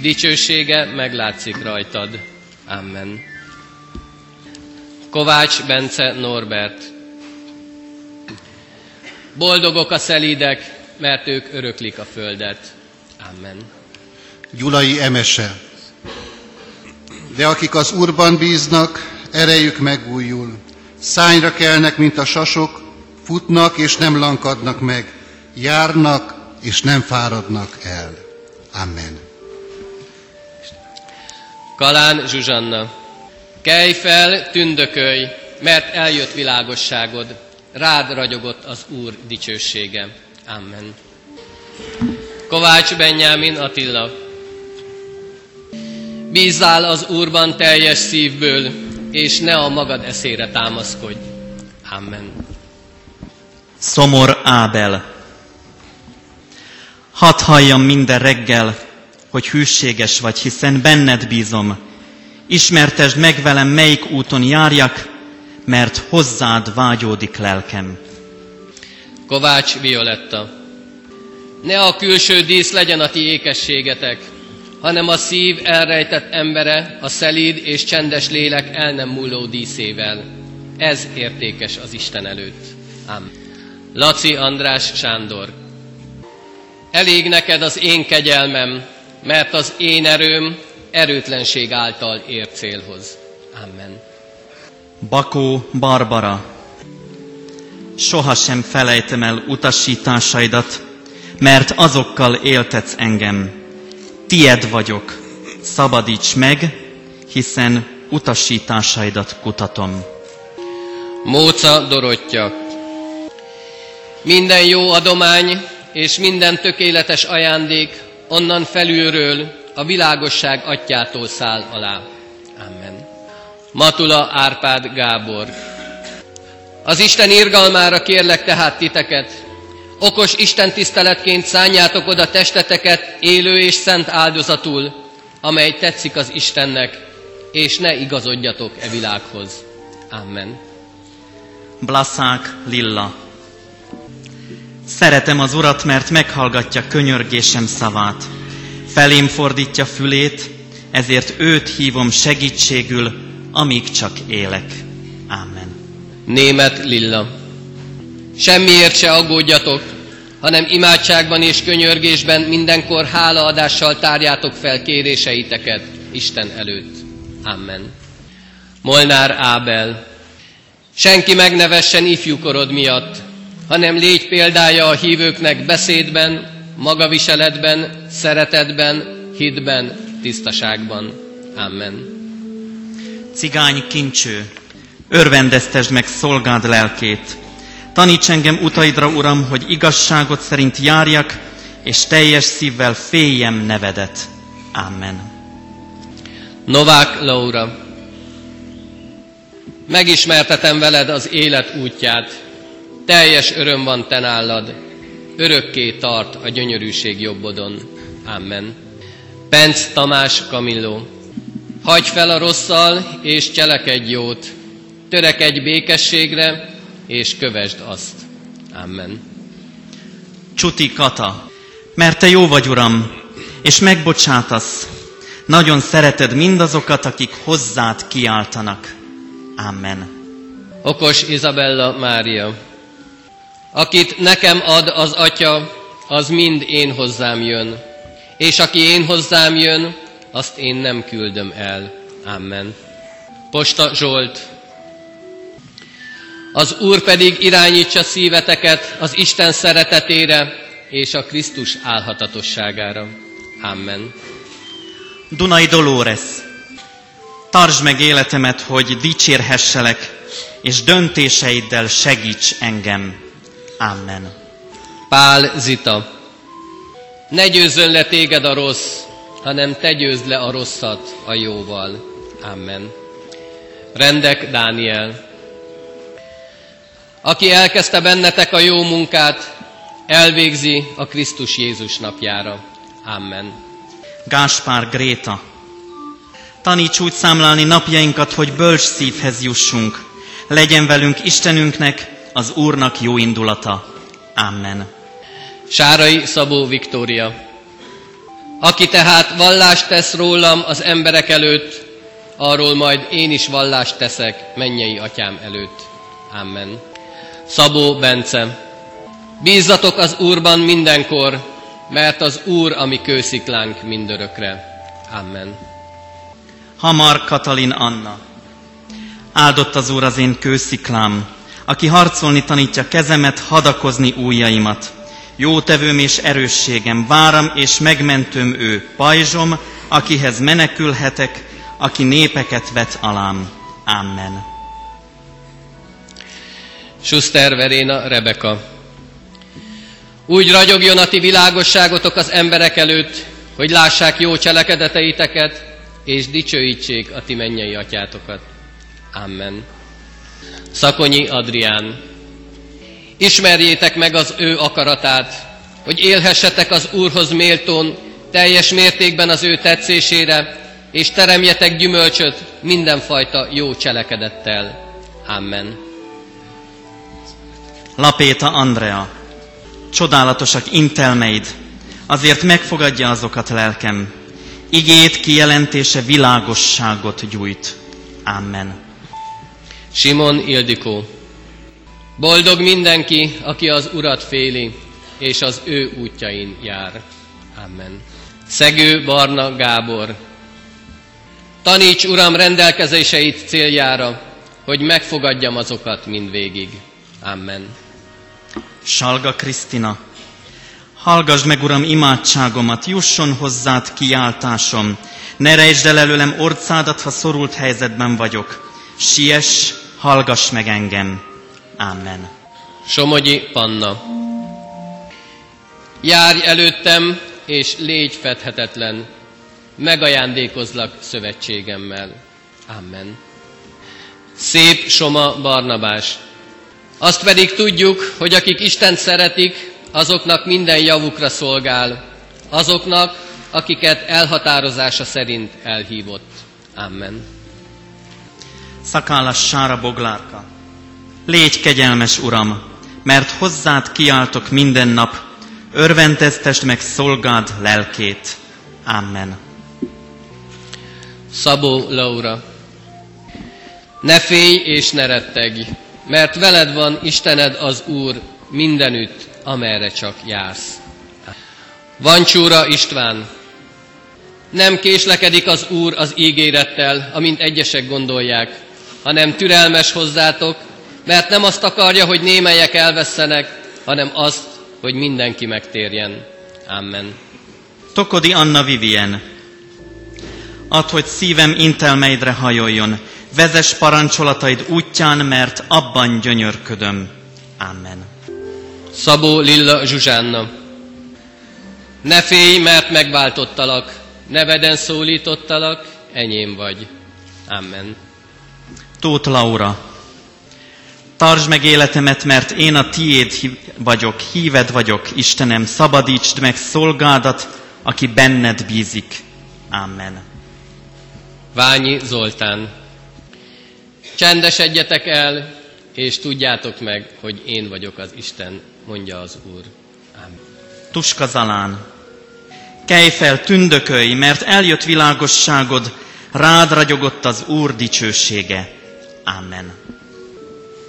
dicsősége meglátszik rajtad. Amen. Kovács Bence Norbert. Boldogok a szelídek, mert ők öröklik a földet. Amen. Gyulai Emese. De akik az Úrban bíznak, erejük megújul. Szányra kelnek, mint a sasok, futnak és nem lankadnak meg, járnak és nem fáradnak el. Amen. Kalán Zsuzsanna. Kelj fel, tündökölj, mert eljött világosságod, rád ragyogott az Úr dicsősége. Amen. Kovács Benyámin Attila. Bízzál az Úrban teljes szívből, és ne a magad eszére támaszkodj. Amen. Szomor Ábel. Hadd halljam minden reggel, hogy hűséges vagy, hiszen benned bízom. Ismertesd meg velem, melyik úton járjak, mert hozzád vágyódik lelkem. Kovács Violetta. Ne a külső dísz legyen a ti ékességetek, hanem a szív elrejtett embere, a szelíd és csendes lélek el nem múló díszével. Ez értékes az Isten előtt. Ám. Laci András Sándor. Elég neked az én kegyelmem, mert az én erőm erőtlenség által ér célhoz. Amen. Bakó Barbara. Sohasem felejtem el utasításaidat, mert azokkal éltetsz engem. Tied vagyok, szabadíts meg, hiszen utasításaidat kutatom. Móca Dorottya. Minden jó adomány és minden tökéletes ajándék onnan felülről a világosság atyától száll alá. Amen. Matula Árpád Gábor. Az Isten irgalmára kérlek tehát titeket, okos Isten tiszteletként szánjátok oda testeteket élő és szent áldozatul, amely tetszik az Istennek, és ne igazodjatok e világhoz. Amen. Blaszák Lilla. Szeretem az Urat, mert meghallgatja könyörgésem szavát. Felém fordítja fülét, ezért őt hívom segítségül, amíg csak élek. Amen. Német Lilla. Semmiért se aggódjatok, hanem imádságban és könyörgésben mindenkor hálaadással tárjátok fel kéréseiteket Isten előtt. Amen. Molnár Ábel. Senki megnevessen ifjúkorod miatt, hanem légy példája a hívőknek beszédben, magaviseletben, szeretetben, hitben, tisztaságban. Amen. Cigány kincső, örvendeztesd meg szolgád lelkét. Taníts engem utaidra, Uram, hogy igazságot szerint járjak, és teljes szívvel féljem nevedet. Amen. Novák Laura. Megismertetem veled az élet útját. Teljes öröm van te nálad. Örökké tart a gyönyörűség jobbodon. Amen. Penc Tamás Kamilló. Hagy fel a rosszal, és cselekedj jót. Törekedj békességre, és kövesd azt. Amen. Csuti Kata, mert te jó vagy, Uram, és megbocsátasz. Nagyon szereted mindazokat, akik hozzád kiáltanak. Amen. Okos Izabella Mária. Akit nekem ad az Atya, az mind én hozzám jön. És aki én hozzám jön, azt én nem küldöm el. Amen. Posta Zsolt. Az Úr pedig irányítsa szíveteket az Isten szeretetére és a Krisztus álhatatosságára. Amen. Dunai Dolores, tartsd meg életemet, hogy dicsérhesselek, és döntéseiddel segíts engem. Amen. Pál Zita. Ne győzzön le téged a rossz, hanem te győzd le a rosszat a jóval. Amen. Rendek Dániel. Aki elkezdte bennetek a jó munkát, elvégzi a Krisztus Jézus napjára. Amen. Gáspár Gréta, Taníts úgy számlálni napjainkat, hogy bölcs szívhez jussunk. Legyen velünk Istenünknek, az Úrnak jó indulata. Amen. Sárai Szabó Viktória. Aki tehát vallást tesz rólam az emberek előtt, arról majd én is vallást teszek mennyei atyám előtt. Amen. Szabó Bence. Bízzatok az Úrban mindenkor, mert az Úr a mi kősziklánk mindörökre. Amen. Hamar Katalin Anna. Áldott az Úr az én kősziklám, aki harcolni tanítja kezemet, hadakozni újjaimat. Jó tevőm és erősségem, váram és megmentőm ő, pajzsom, akihez menekülhetek, aki népeket vet alám. Amen. Schuster Veréna Rebeka. Úgy ragyogjon a ti világosságotok az emberek előtt, hogy lássák jó cselekedeteiteket, és dicsőítsék a ti mennyei atyátokat. Amen. Szakonyi Adrián. Ismerjétek meg az ő akaratát, hogy élhessetek az Úrhoz méltón, teljes mértékben az ő tetszésére, és teremjetek gyümölcsöt mindenfajta jó cselekedettel. Amen. Lapéta Andrea. Csodálatosak intelmeid, azért megfogadja azokat lelkem. Igét kijelentése világosságot gyújt. Amen. Simon Ildikó. Boldog mindenki, aki az Urat féli, és az ő útjain jár. Amen. Szegő Barna Gábor. Taníts, Uram, rendelkezéseit céljára, hogy megfogadjam azokat mindvégig. Amen. Salga Krisztina. Hallgassd meg, Uram, imádságomat, jusson hozzád kiáltásom. Ne rejtsd el előlem orcádat, ha szorult helyzetben vagyok. Siess, hallgass meg engem. Amen. Somogyi Panna. Járj előttem, és légy fedhetetlen. Megajándékozlak szövetségemmel. Amen. Szép Soma Barnabás. Azt pedig tudjuk, hogy akik Isten szeretik, azoknak minden javukra szolgál, azoknak, akiket elhatározása szerint elhívott. Amen. Szakállas Sára Boglárka. Légy kegyelmes, Uram, mert hozzád kiáltok minden nap, örvendeztest meg szolgád lelkét. Amen. Szabó Laura. Ne félj és ne rettegj, mert veled van Istened az Úr mindenütt, amerre csak jársz. Vancsúra István. Nem késlekedik az Úr az ígérettel, amint egyesek gondolják, hanem türelmes hozzátok, mert nem azt akarja, hogy némelyek elvesztenek, hanem azt, hogy mindenki megtérjen. Amen. Tokodi Anna Vivien. Add, hogy szívem intelmeidre hajoljon, vezes parancsolataid útján, mert abban gyönyörködöm. Amen. Szabó Lilla Zsuzsánna. Ne félj, mert megváltottalak, neveden szólítottalak, enyém vagy. Amen. Tóth Laura. Tartsd meg életemet, mert én a tiéd vagyok, híved vagyok, Istenem, szabadítsd meg szolgádat, aki benned bízik. Amen. Ványi Zoltán. Csendesedjetek el, és tudjátok meg, hogy én vagyok az Isten, mondja az Úr. Amen. Tuska Zalán. Kelj fel, tündökölj, mert eljött világosságod, rád ragyogott az Úr dicsősége. Amen.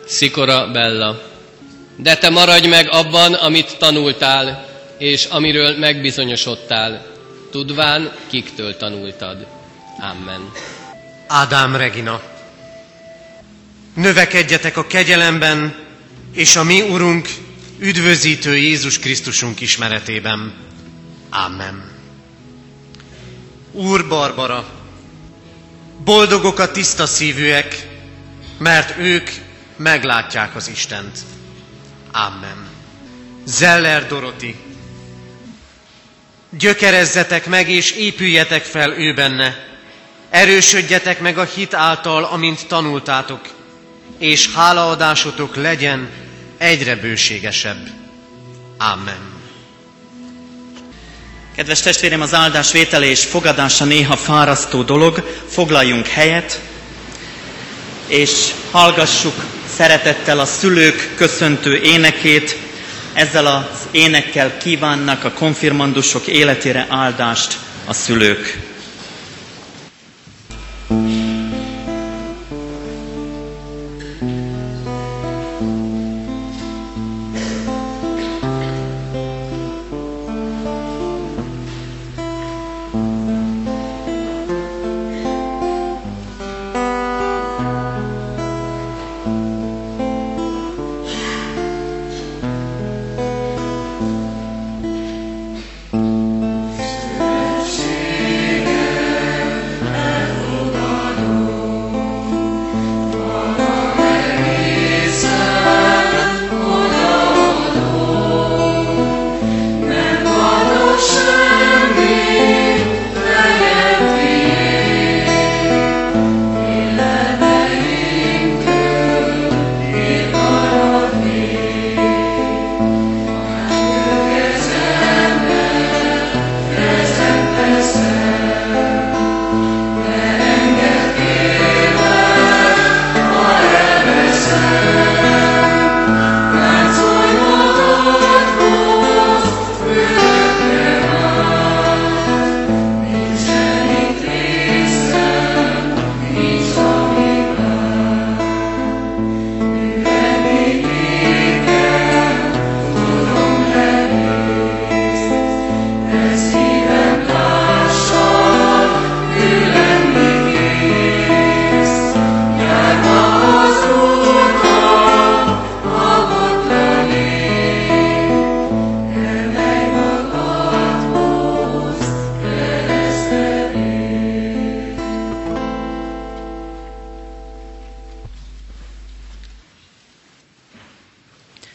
Szikora Bella. De te maradj meg abban, amit tanultál, és amiről megbizonyosodtál, tudván, kiktől tanultad. Amen. Ádám Regina. Növekedjetek a kegyelemben, és a mi Urunk, üdvözítő Jézus Krisztusunk ismeretében. Amen. Úr Barbara, boldogok a tiszta szívűek, mert ők meglátják az Istent. Amen. Zeller Doroti, gyökerezzetek meg és épüljetek fel ő benne, erősödjetek meg a hit által, amint tanultátok, és hálaadásotok legyen egyre bőségesebb. Amen. Kedves testvérem, az áldás vétele és fogadása néha fárasztó dolog. Foglaljunk helyet, és hallgassuk szeretettel a szülők köszöntő énekét. Ezzel az énekkel kívánnak a konfirmandusok életére áldást a szülők.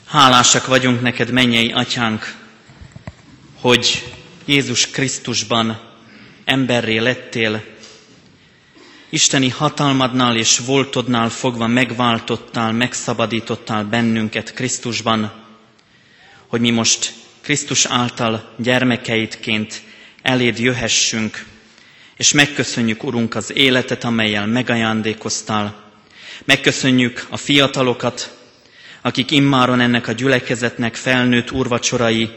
Hálásak vagyunk neked, mennyei atyánk, hogy Jézus Krisztusban emberré lettél, Isteni hatalmadnál és voltodnál fogva megváltottál, megszabadítottál bennünket Krisztusban, hogy mi most Krisztus által gyermekeidként eléd jöhessünk, és megköszönjük, Urunk, az életet, amelyel megajándékoztál. Megköszönjük a fiatalokat, akik immáron ennek a gyülekezetnek felnőtt urvacsorai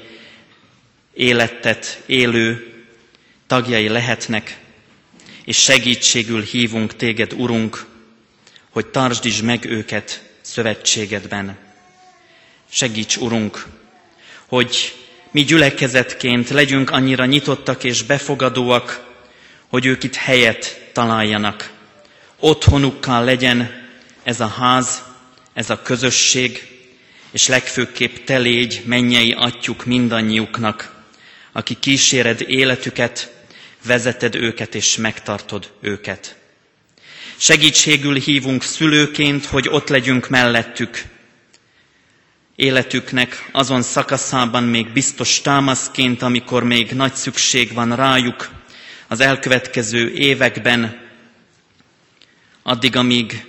életet élő tagjai lehetnek, és segítségül hívunk téged, Urunk, hogy tartsd meg őket szövetségedben. Segíts, Urunk, hogy mi gyülekezetként legyünk annyira nyitottak és befogadóak, hogy ők itt helyet találjanak. Otthonukkal legyen ez a ház, ez a közösség, és legfőképp te légy mennyei atyuk mindannyiuknak, aki kíséred életüket, vezeted őket és megtartod őket. Segítségül hívunk szülőként, hogy ott legyünk mellettük. Életüknek azon szakaszában még biztos támaszként, amikor még nagy szükség van rájuk, az elkövetkező években, addig, amíg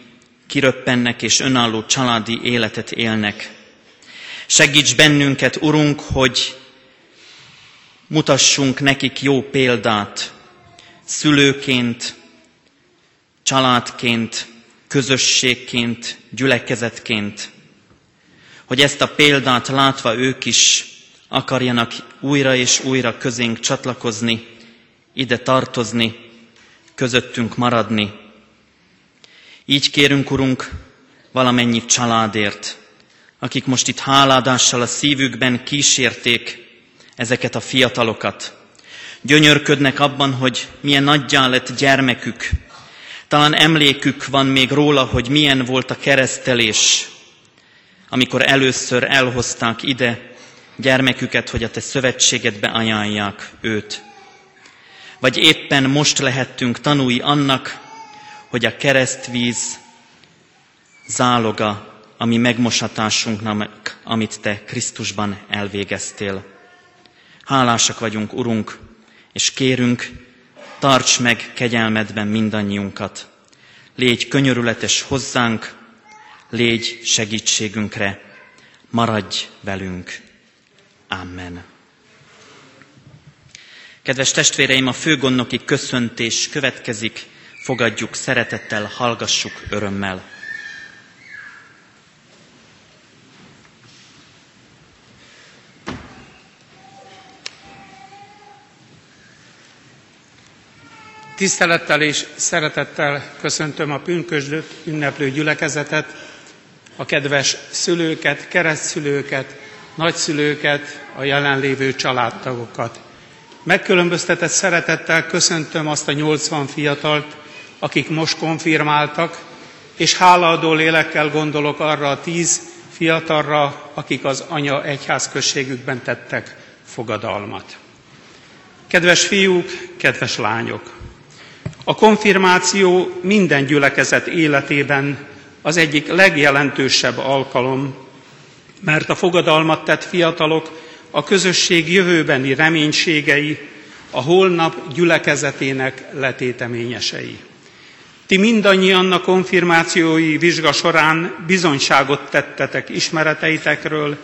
kiröppennek és önálló családi életet élnek. Segíts bennünket, Urunk, hogy mutassunk nekik jó példát, szülőként, családként, közösségként, gyülekezetként, hogy ezt a példát látva ők is akarjanak újra és újra közénk csatlakozni, ide tartozni, közöttünk maradni, így kérünk, Urunk, valamennyi családért, akik most itt háládással a szívükben kísérték ezeket a fiatalokat. Gyönyörködnek abban, hogy milyen nagyjá lett gyermekük. Talán emlékük van még róla, hogy milyen volt a keresztelés, amikor először elhozták ide gyermeküket, hogy a te szövetségedbe ajánlják őt. Vagy éppen most lehettünk tanúi annak, hogy a keresztvíz záloga, ami megmosatásunknak, amit Te Krisztusban elvégeztél. Hálásak vagyunk, Urunk, és kérünk, tarts meg kegyelmedben mindannyiunkat. Légy könyörületes hozzánk, légy segítségünkre, maradj velünk. Amen. Kedves testvéreim, a főgondnoki köszöntés következik, fogadjuk szeretettel, hallgassuk örömmel. Tisztelettel és szeretettel köszöntöm a pünkösdöt ünneplő gyülekezetet, a kedves szülőket, keresztszülőket, nagyszülőket, a jelenlévő családtagokat. Megkülönböztetett szeretettel köszöntöm azt a 80 fiatalt, akik most konfirmáltak, és hálaadó lélekkel gondolok arra a tíz fiatalra, akik az anya egyházközségükben tettek fogadalmat. Kedves fiúk, kedves lányok! A konfirmáció minden gyülekezet életében az egyik legjelentősebb alkalom, mert a fogadalmat tett fiatalok a közösség jövőbeni reménységei, a holnap gyülekezetének letéteményesei. Ti mindannyian a konfirmációi vizsga során bizonyságot tettetek ismereteitekről,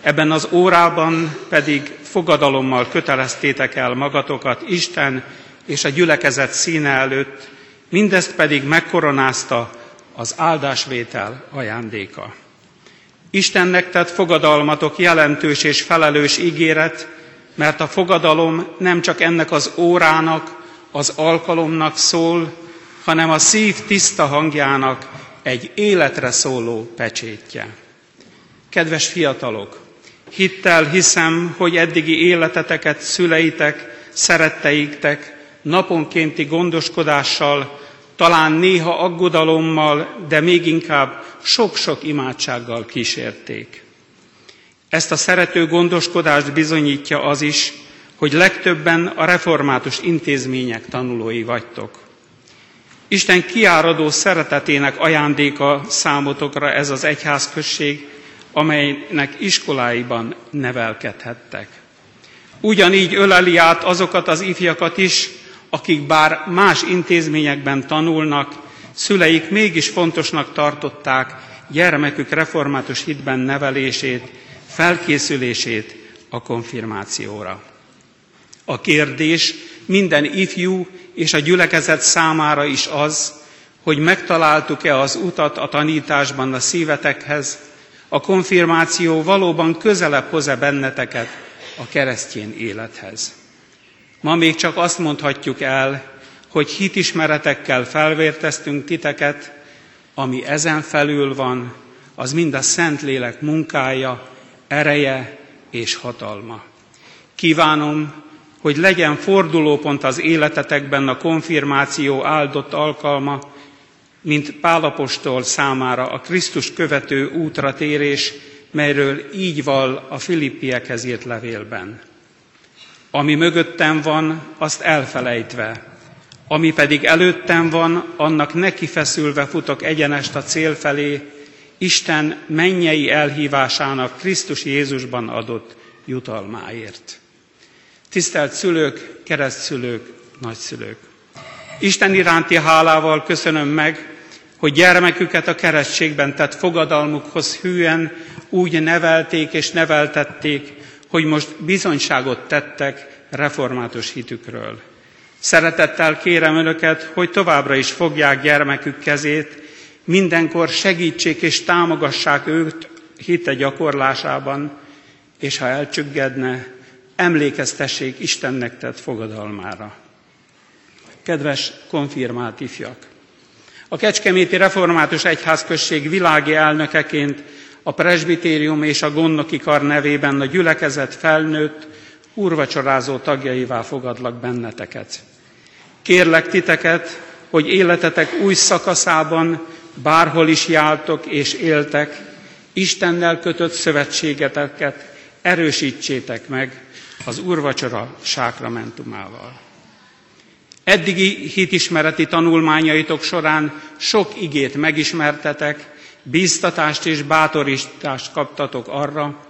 ebben az órában pedig fogadalommal köteleztétek el magatokat Isten és a gyülekezet színe előtt, mindezt pedig megkoronázta az áldásvétel ajándéka. Istennek tett fogadalmatok jelentős és felelős ígéret, mert a fogadalom nem csak ennek az órának, az alkalomnak szól, hanem a szív tiszta hangjának egy életre szóló pecsétje. Kedves fiatalok, hittel hiszem, hogy eddigi életeteket szüleitek, szeretteiktek naponkénti gondoskodással, talán néha aggodalommal, de még inkább sok-sok imádsággal kísérték. Ezt a szerető gondoskodást bizonyítja az is, hogy legtöbben a református intézmények tanulói vagytok. Isten kiáradó szeretetének ajándéka számotokra ez az egyházközség, amelynek iskoláiban nevelkedhettek. Ugyanígy öleli át azokat az ifjakat is, akik bár más intézményekben tanulnak, szüleik mégis fontosnak tartották gyermekük református hitben nevelését, felkészülését a konfirmációra. A kérdés minden ifjú és a gyülekezet számára is az, hogy megtaláltuk-e az utat a tanításban a szívetekhez, a konfirmáció valóban közelebb hoz-e benneteket a keresztény élethez. Ma még csak azt mondhatjuk el, hogy hitismeretekkel felvérteztünk titeket, ami ezen felül van, az mind a Szentlélek munkája, ereje és hatalma. Kívánom, hogy legyen fordulópont az életetekben a konfirmáció áldott alkalma, mint Pálapostól számára a Krisztus követő útra térés, melyről így val a Filippiekhez írt levélben. Ami mögöttem van, azt elfelejtve, ami pedig előttem van, annak neki feszülve futok egyenest a cél felé, Isten mennyei elhívásának Krisztus Jézusban adott jutalmáért. Tisztelt szülők, keresztszülők, nagyszülők! Isten iránti hálával köszönöm meg, hogy gyermeküket a keresztségben tett fogadalmukhoz hűen úgy nevelték és neveltették, hogy most bizonyságot tettek református hitükről. Szeretettel kérem Önöket, hogy továbbra is fogják gyermekük kezét, mindenkor segítsék és támogassák őt hite gyakorlásában, és ha elcsüggedne, emlékeztessék Istennek tett fogadalmára. Kedves konfirmált ifjak! A Kecskeméti Református Egyházközség világi elnökeként a presbitérium és a gondnoki kar nevében a gyülekezet felnőtt, úrvacsorázó tagjaivá fogadlak benneteket. Kérlek titeket, hogy életetek új szakaszában bárhol is jártok és éltek, Istennel kötött szövetségeteket erősítsétek meg az úrvacsora sákramentumával. Eddigi hitismereti tanulmányaitok során sok igét megismertetek, bíztatást és bátorítást kaptatok arra,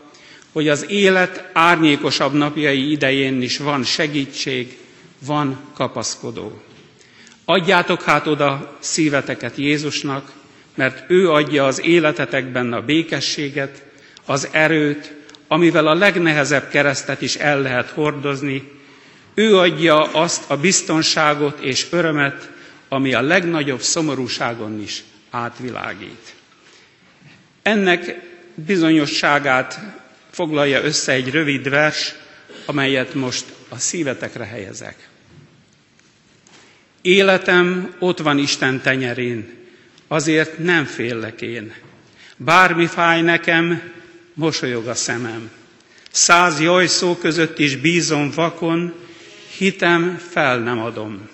hogy az élet árnyékosabb napjai idején is van segítség, van kapaszkodó. Adjátok hát oda szíveteket Jézusnak, mert ő adja az életetekben a békességet, az erőt, amivel a legnehezebb keresztet is el lehet hordozni, Ő adja azt a biztonságot és örömet, ami a legnagyobb szomorúságon is átvilágít. Ennek bizonyosságát foglalja össze egy rövid vers, amelyet most a szívetekre helyezek. Életem ott van Isten tenyerén, azért nem féllek én. Bármi fáj nekem, mosolyog a szemem. Száz jajszó között is bízom vakon, hitem fel nem adom.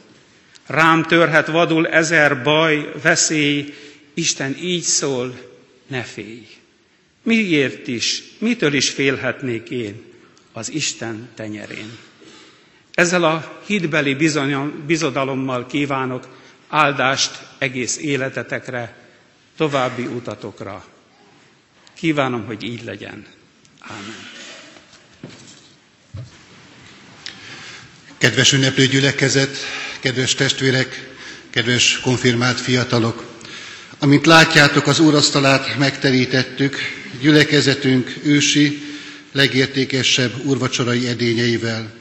Rám törhet vadul ezer baj, veszély, Isten így szól, ne félj. Miért is, mitől is félhetnék én az Isten tenyerén? Ezzel a hitbeli bizodalommal kívánok áldást egész életetekre, további utatokra. Kívánom, hogy így legyen. Ámen. Kedves ünneplő gyülekezet, kedves testvérek, kedves konfirmált fiatalok! Amint látjátok, az úrasztalát megterítettük, gyülekezetünk ősi, legértékesebb úrvacsorai edényeivel,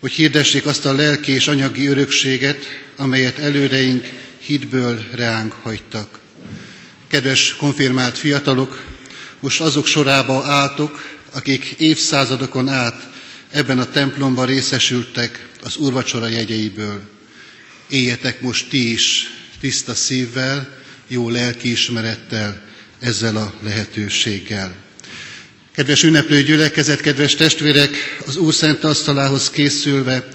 hogy hirdessék azt a lelki és anyagi örökséget, amelyet előreink hitből reánk hagytak. Kedves konfirmált fiatalok, most azok sorába álltok, akik évszázadokon át ebben a templomban részesültek az úrvacsora jegyeiből. Éljetek most ti is tiszta szívvel, jó lelkiismerettel, ezzel a lehetőséggel. Kedves ünneplő gyülekezet, kedves testvérek, az Úr szent asztalához készülve,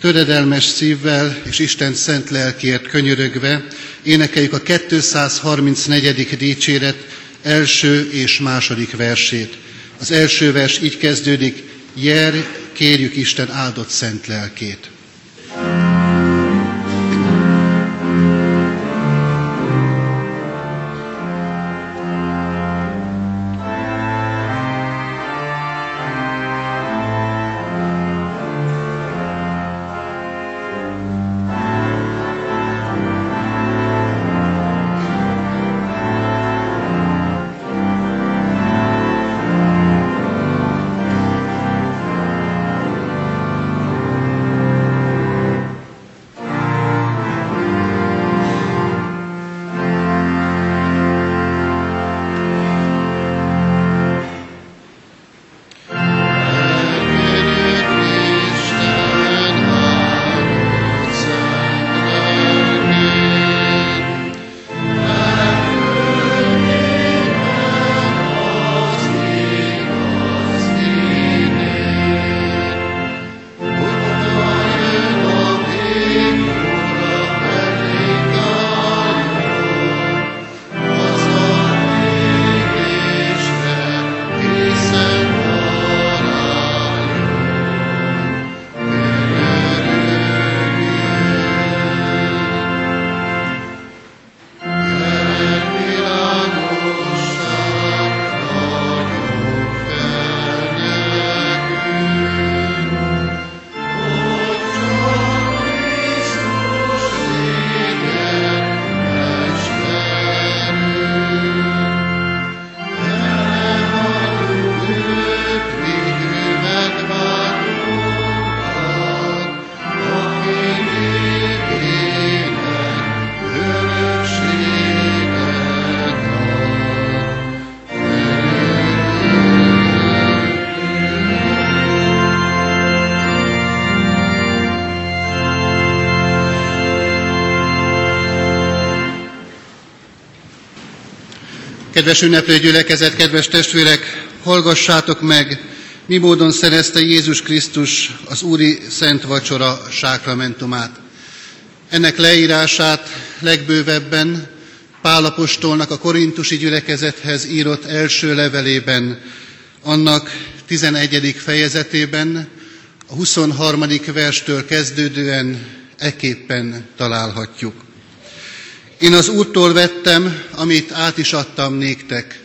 töredelmes szívvel és Isten szent lelkért könyörögve énekeljük a 234. dicséret első és második versét. Az első vers így kezdődik, Jer, kérjük Isten áldott szent lelkét. Kedves ünneplő gyülekezet, kedves testvérek, hallgassátok meg, mi módon szerezte Jézus Krisztus az Úri Szent Vacsora sákramentumát. Ennek leírását legbővebben Pálapostolnak a korintusi gyülekezethez írott első levelében, annak 11. fejezetében, a 23. verstől kezdődően eképpen találhatjuk. Én az Úrtól vettem, amit át is adtam néktek,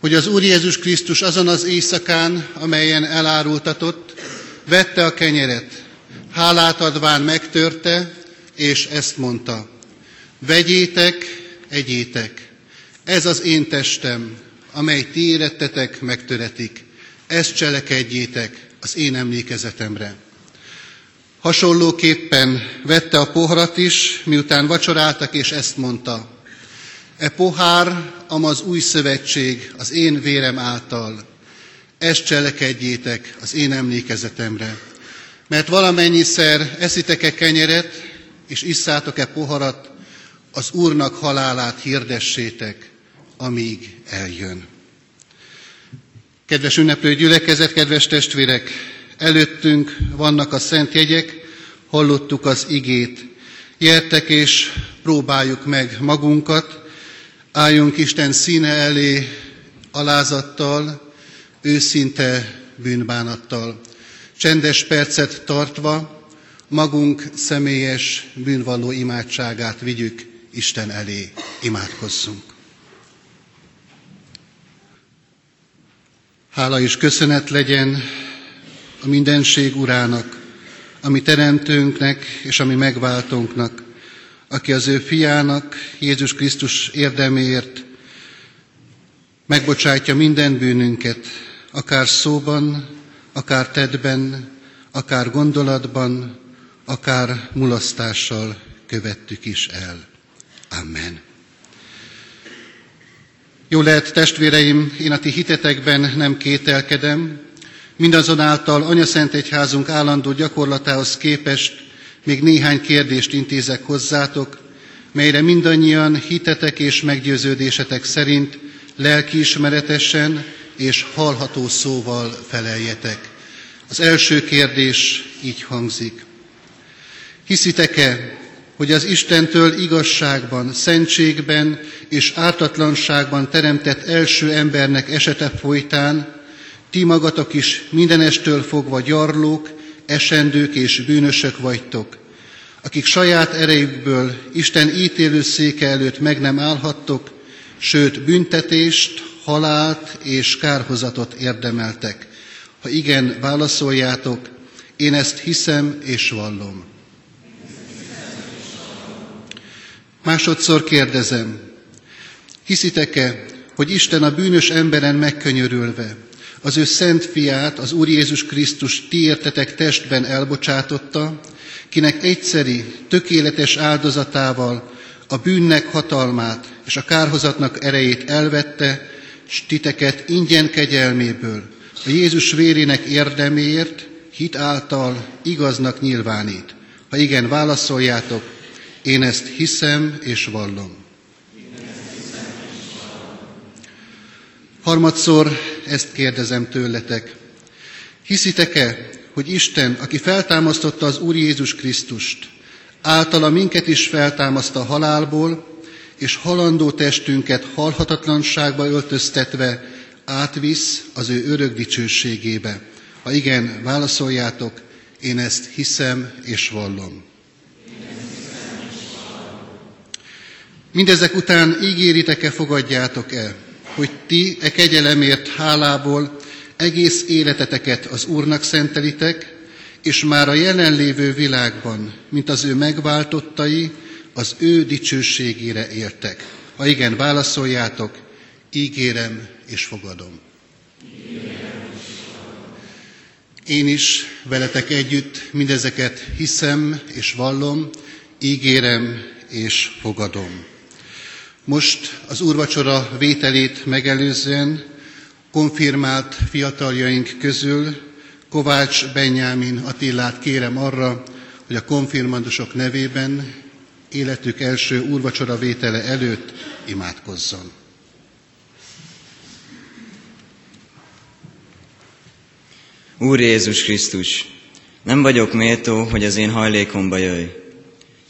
hogy az Úr Jézus Krisztus azon az éjszakán, amelyen elárultatott, vette a kenyeret, hálát adván megtörte, és ezt mondta, vegyétek, egyétek, ez az én testem, amely ti érettetek, megtöretik, ezt cselekedjétek az én emlékezetemre. Hasonlóképpen vette a poharat is, miután vacsoráltak, és ezt mondta. E pohár, amaz új szövetség az én vérem által. Ezt cselekedjétek az én emlékezetemre. Mert valamennyiszer eszitek-e kenyeret, és isszátok-e poharat, az Úrnak halálát hirdessétek, amíg eljön. Kedves ünneplő gyülekezet, kedves testvérek, előttünk vannak a szent jegyek, hallottuk az igét. Gyertek és próbáljuk meg magunkat, álljunk Isten színe elé alázattal, őszinte bűnbánattal. Csendes percet tartva, magunk személyes bűnvalló imádságát vigyük Isten elé. Imádkozzunk. Hála és köszönet legyen a mindenség urának, ami teremtőnknek és ami megváltónknak, aki az ő fiának, Jézus Krisztus érdeméért megbocsátja minden bűnünket, akár szóban, akár tedben, akár gondolatban, akár mulasztással követtük is el. Amen. Jó lehet, testvéreim, én a ti hitetekben nem kételkedem, mindazonáltal Anyaszent Egyházunk állandó gyakorlatához képest még néhány kérdést intézek hozzátok, melyre mindannyian hitetek és meggyőződésetek szerint lelkiismeretesen és hallható szóval feleljetek. Az első kérdés így hangzik. Hiszitek-e, hogy az Istentől igazságban, szentségben és ártatlanságban teremtett első embernek esete folytán ti magatok is mindenestől fogva gyarlók, esendők és bűnösök vagytok, akik saját erejükből Isten ítélő széke előtt meg nem állhattok, sőt büntetést, halált és kárhozatot érdemeltek. Ha igen, válaszoljátok, én ezt hiszem és vallom. Másodszor kérdezem, hiszitek-e, hogy Isten a bűnös emberen megkönyörülve, az ő szent fiát, az Úr Jézus Krisztus ti értetek testben elbocsátotta, kinek egyszeri, tökéletes áldozatával a bűnnek hatalmát és a kárhozatnak erejét elvette, s titeket ingyen kegyelméből, a Jézus vérének érdeméért, hit által igaznak nyilvánít. Ha igen, válaszoljátok, én ezt hiszem és vallom. Harmadszor ezt kérdezem tőletek. Hiszitek-e, hogy Isten, aki feltámasztotta az Úr Jézus Krisztust, általa minket is feltámaszt a halálból, és halandó testünket halhatatlanságba öltöztetve átvisz az ő örök dicsőségébe. Ha igen, válaszoljátok, én ezt hiszem és vallom. Mindezek után ígéritek-e, fogadjátok-e, hogy ti e kegyelemért hálából egész életeteket az Úrnak szentelitek, és már a jelenlévő világban, mint az ő megváltottai, az ő dicsőségére éltek. Ha igen, válaszoljátok, ígérem és fogadom. Én is veletek együtt mindezeket hiszem és vallom, ígérem és fogadom. Most az úrvacsora vételét megelőzően konfirmált fiataljaink közül Kovács Benyámin Attillát kérem arra, hogy a konfirmandusok nevében életük első úrvacsora vétele előtt imádkozzon. Úr Jézus Krisztus, nem vagyok méltó, hogy az én hajlékomba jöjj.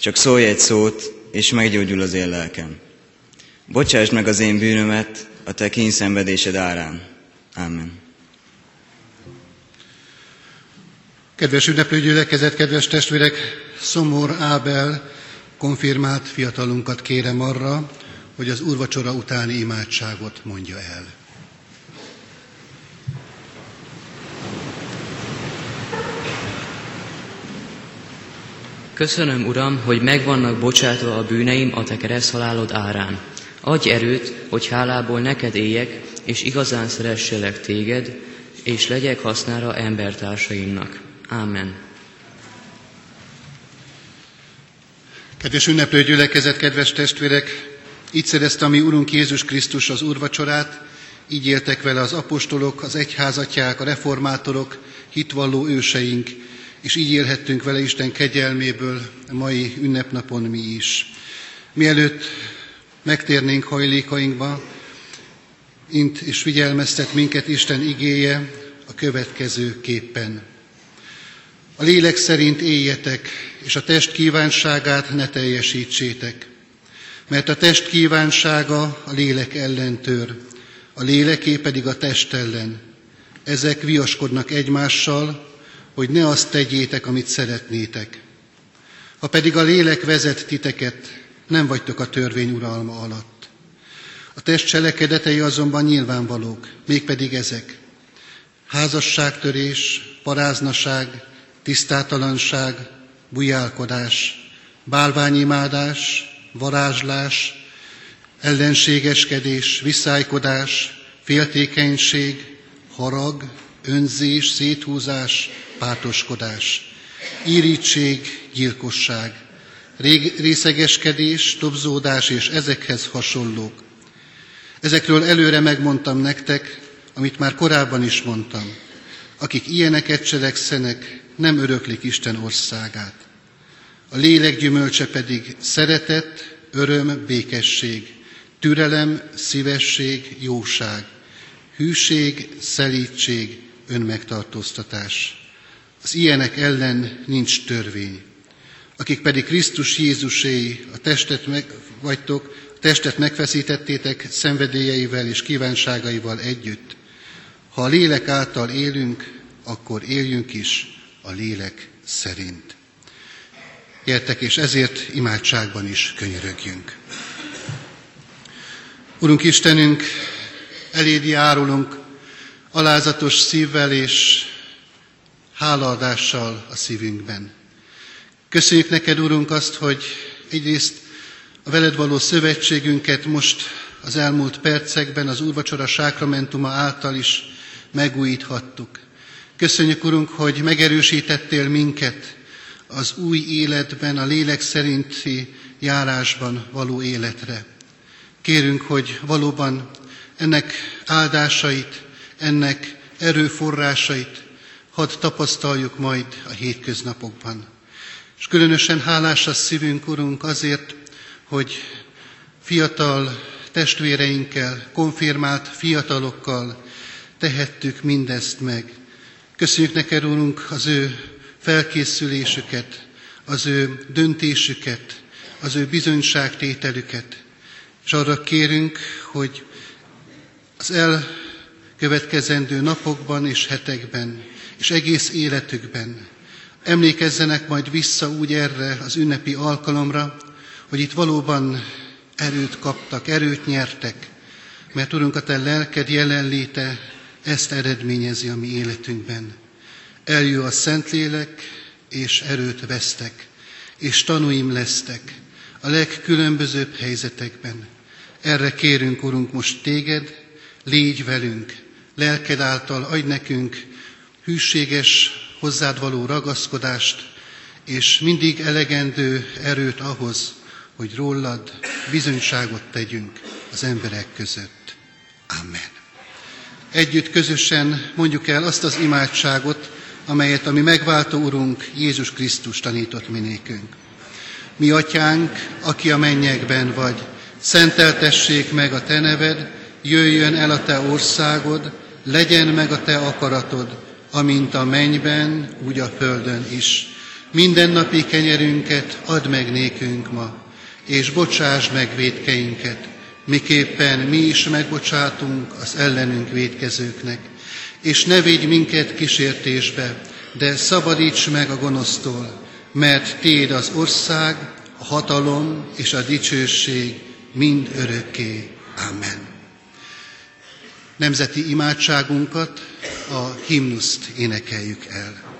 Csak szólj egy szót, és meggyógyul az én lelkem. Bocsásd meg az én bűnömet a te kényszenvedésed árán. Amen. Kedves ünneplő gyülekezet, kedves testvérek, Szomor Ábel konfirmált fiatalunkat kérem arra, hogy az úrvacsora utáni imádságot mondja el. Köszönöm, Uram, hogy megvannak bocsátva a bűneim a te kereszthalálod árán. Adj erőt, hogy hálából neked éljek, és igazán szeresselek téged, és legyek hasznára embertársaimnak. Ámen. Kedves ünneplő gyülekezet, kedves testvérek! Így szerezte a mi Urunk Jézus Krisztus az úrvacsorát, így éltek vele az apostolok, az egyházatják, a reformátorok, hitvalló őseink, és így élhettünk vele Isten kegyelméből a mai ünnepnapon mi is. Mielőtt megtérnénk hajlékainkba, int és figyelmeztet minket Isten igéje a következő képpen. A lélek szerint éljetek, és a test kívánságát ne teljesítsétek, mert a test kívánsága a lélek ellen tör, a léleké pedig a test ellen. Ezek viaskodnak egymással, hogy ne azt tegyétek, amit szeretnétek. Ha pedig a lélek vezet titeket, nem vagytok a törvény uralma alatt. A test cselekedetei azonban nyilvánvalók, mégpedig ezek. Házasságtörés, paráznaság, tisztátalanság, bujálkodás, bálványimádás, varázslás, ellenségeskedés, visszájkodás, féltékenység, harag, önzés, széthúzás, pártoskodás, írítség, gyilkosság, részegeskedés, dobzódás és ezekhez hasonlók. Ezekről előre megmondtam nektek, amit már korábban is mondtam. Akik ilyeneket cselekszenek, nem öröklik Isten országát. A lélek gyümölcse pedig szeretet, öröm, békesség, türelem, szívesség, jóság, hűség, szelítség, önmegtartóztatás. Az ilyenek ellen nincs törvény. Akik pedig Krisztus Jézusé a testet meg, vagytok, a testet megfeszítettétek szenvedélyeivel és kívánságaival együtt. Ha a lélek által élünk, akkor éljünk is a lélek szerint. Értek, és ezért imádságban is könyörögjünk. Urunk Istenünk, eléd járulunk alázatos szívvel és hálaadással a szívünkben. Köszönjük neked, Urunk, azt, hogy egyrészt a veled való szövetségünket most az elmúlt percekben az úrvacsora sákramentuma által is megújíthattuk. Köszönjük, Urunk, hogy megerősítettél minket az új életben, a lélek szerinti járásban való életre. Kérünk, hogy valóban ennek áldásait, ennek erőforrásait hadd tapasztaljuk majd a hétköznapokban. És különösen hálás a szívünk, Urunk, azért, hogy fiatal testvéreinkkel, konfirmált fiatalokkal tehettük mindezt meg. Köszönjük neked, Úrunk, az ő felkészülésüket, az ő döntésüket, az ő bizonyságtételüket. És arra kérünk, hogy az elkövetkezendő napokban és hetekben, és egész életükben emlékezzenek majd vissza úgy erre az ünnepi alkalomra, hogy itt valóban erőt kaptak, erőt nyertek, mert Urunk, a Te lelked jelenléte ezt eredményezi a mi életünkben. Eljő a Szentlélek, és erőt vesztek, és tanúim lesztek a legkülönbözőbb helyzetekben. Erre kérünk, Urunk, most téged, légy velünk, lelked által adj nekünk hűséges, hozzád való ragaszkodást, és mindig elegendő erőt ahhoz, hogy rólad bizonyságot tegyünk az emberek között. Amen. Együtt közösen mondjuk el azt az imádságot, amelyet a mi megváltó Urunk Jézus Krisztus tanított minékünk. Mi atyánk, aki a mennyekben vagy, szenteltessék meg a te neved, jöjjön el a te országod, legyen meg a te akaratod, amint a mennyben, úgy a földön is. Minden napi kenyerünket add meg nékünk ma, és bocsáss meg védkeinket, miképpen mi is megbocsátunk az ellenünk védkezőknek. És ne védj minket kísértésbe, de szabadíts meg a gonosztól, mert Téd az ország, a hatalom és a dicsőség mind örökké. Amen. Nemzeti imádságunkat, a himnuszt énekeljük el.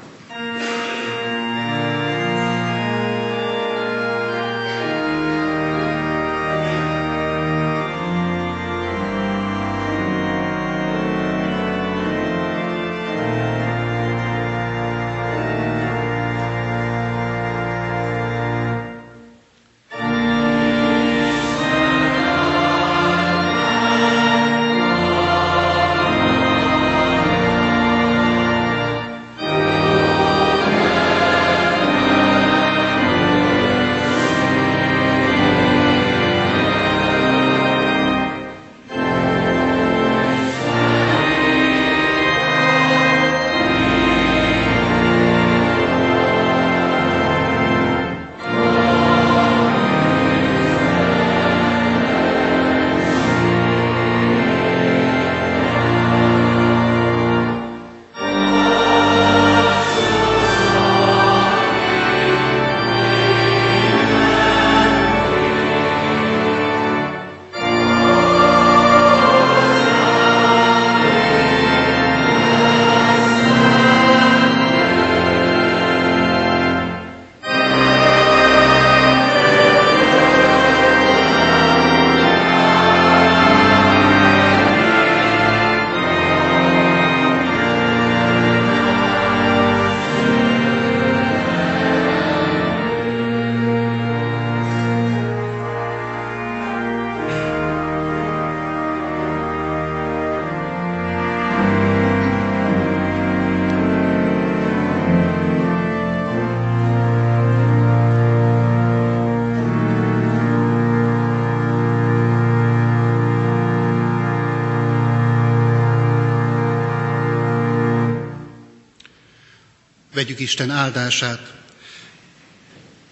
Vegyük Isten áldását.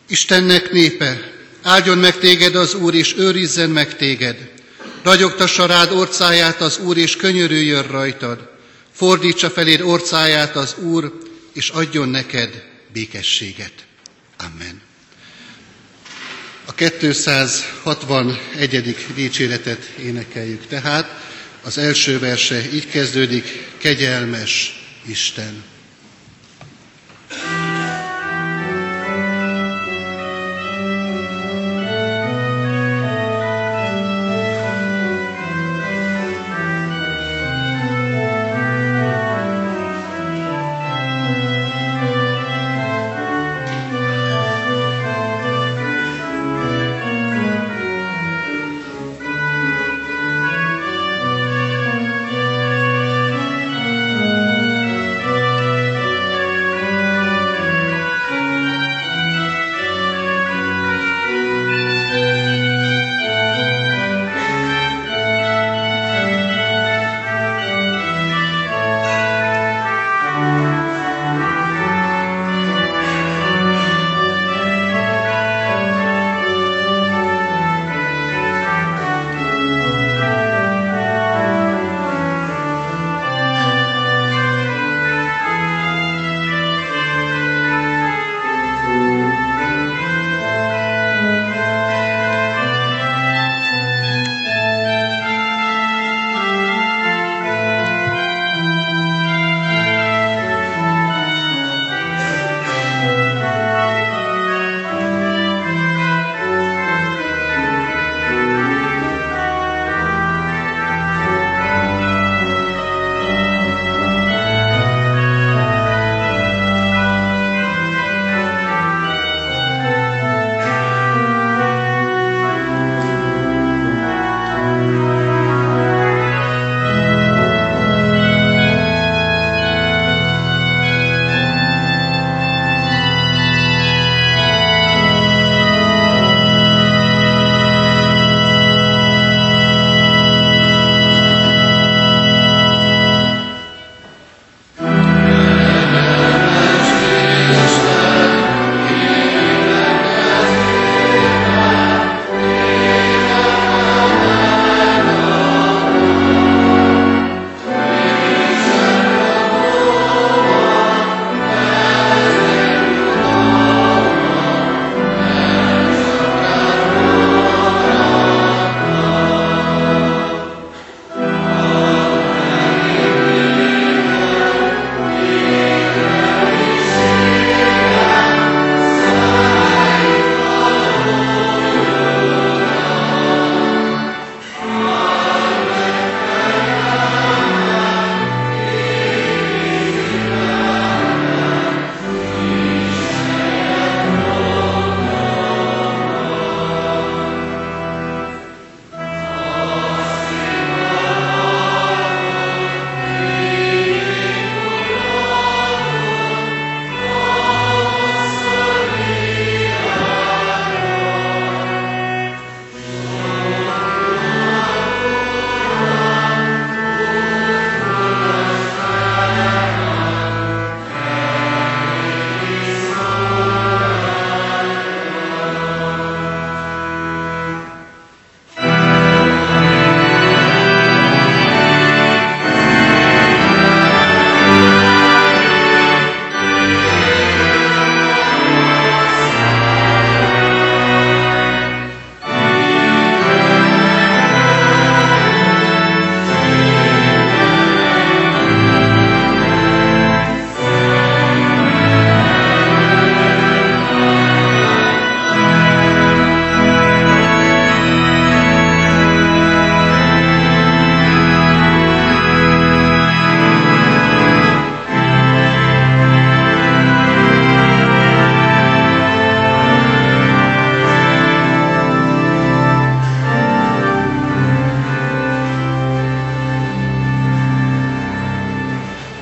Istennek népe, áldjon meg téged az Úr, és őrizzen meg téged. Ragyogtassa rád orcáját az Úr, és könyörüljön rajtad. Fordítsa feléd orcáját az Úr, és adjon neked békességet. Amen. A 261. dicséretet énekeljük tehát. Az első verse így kezdődik, kegyelmes Isten.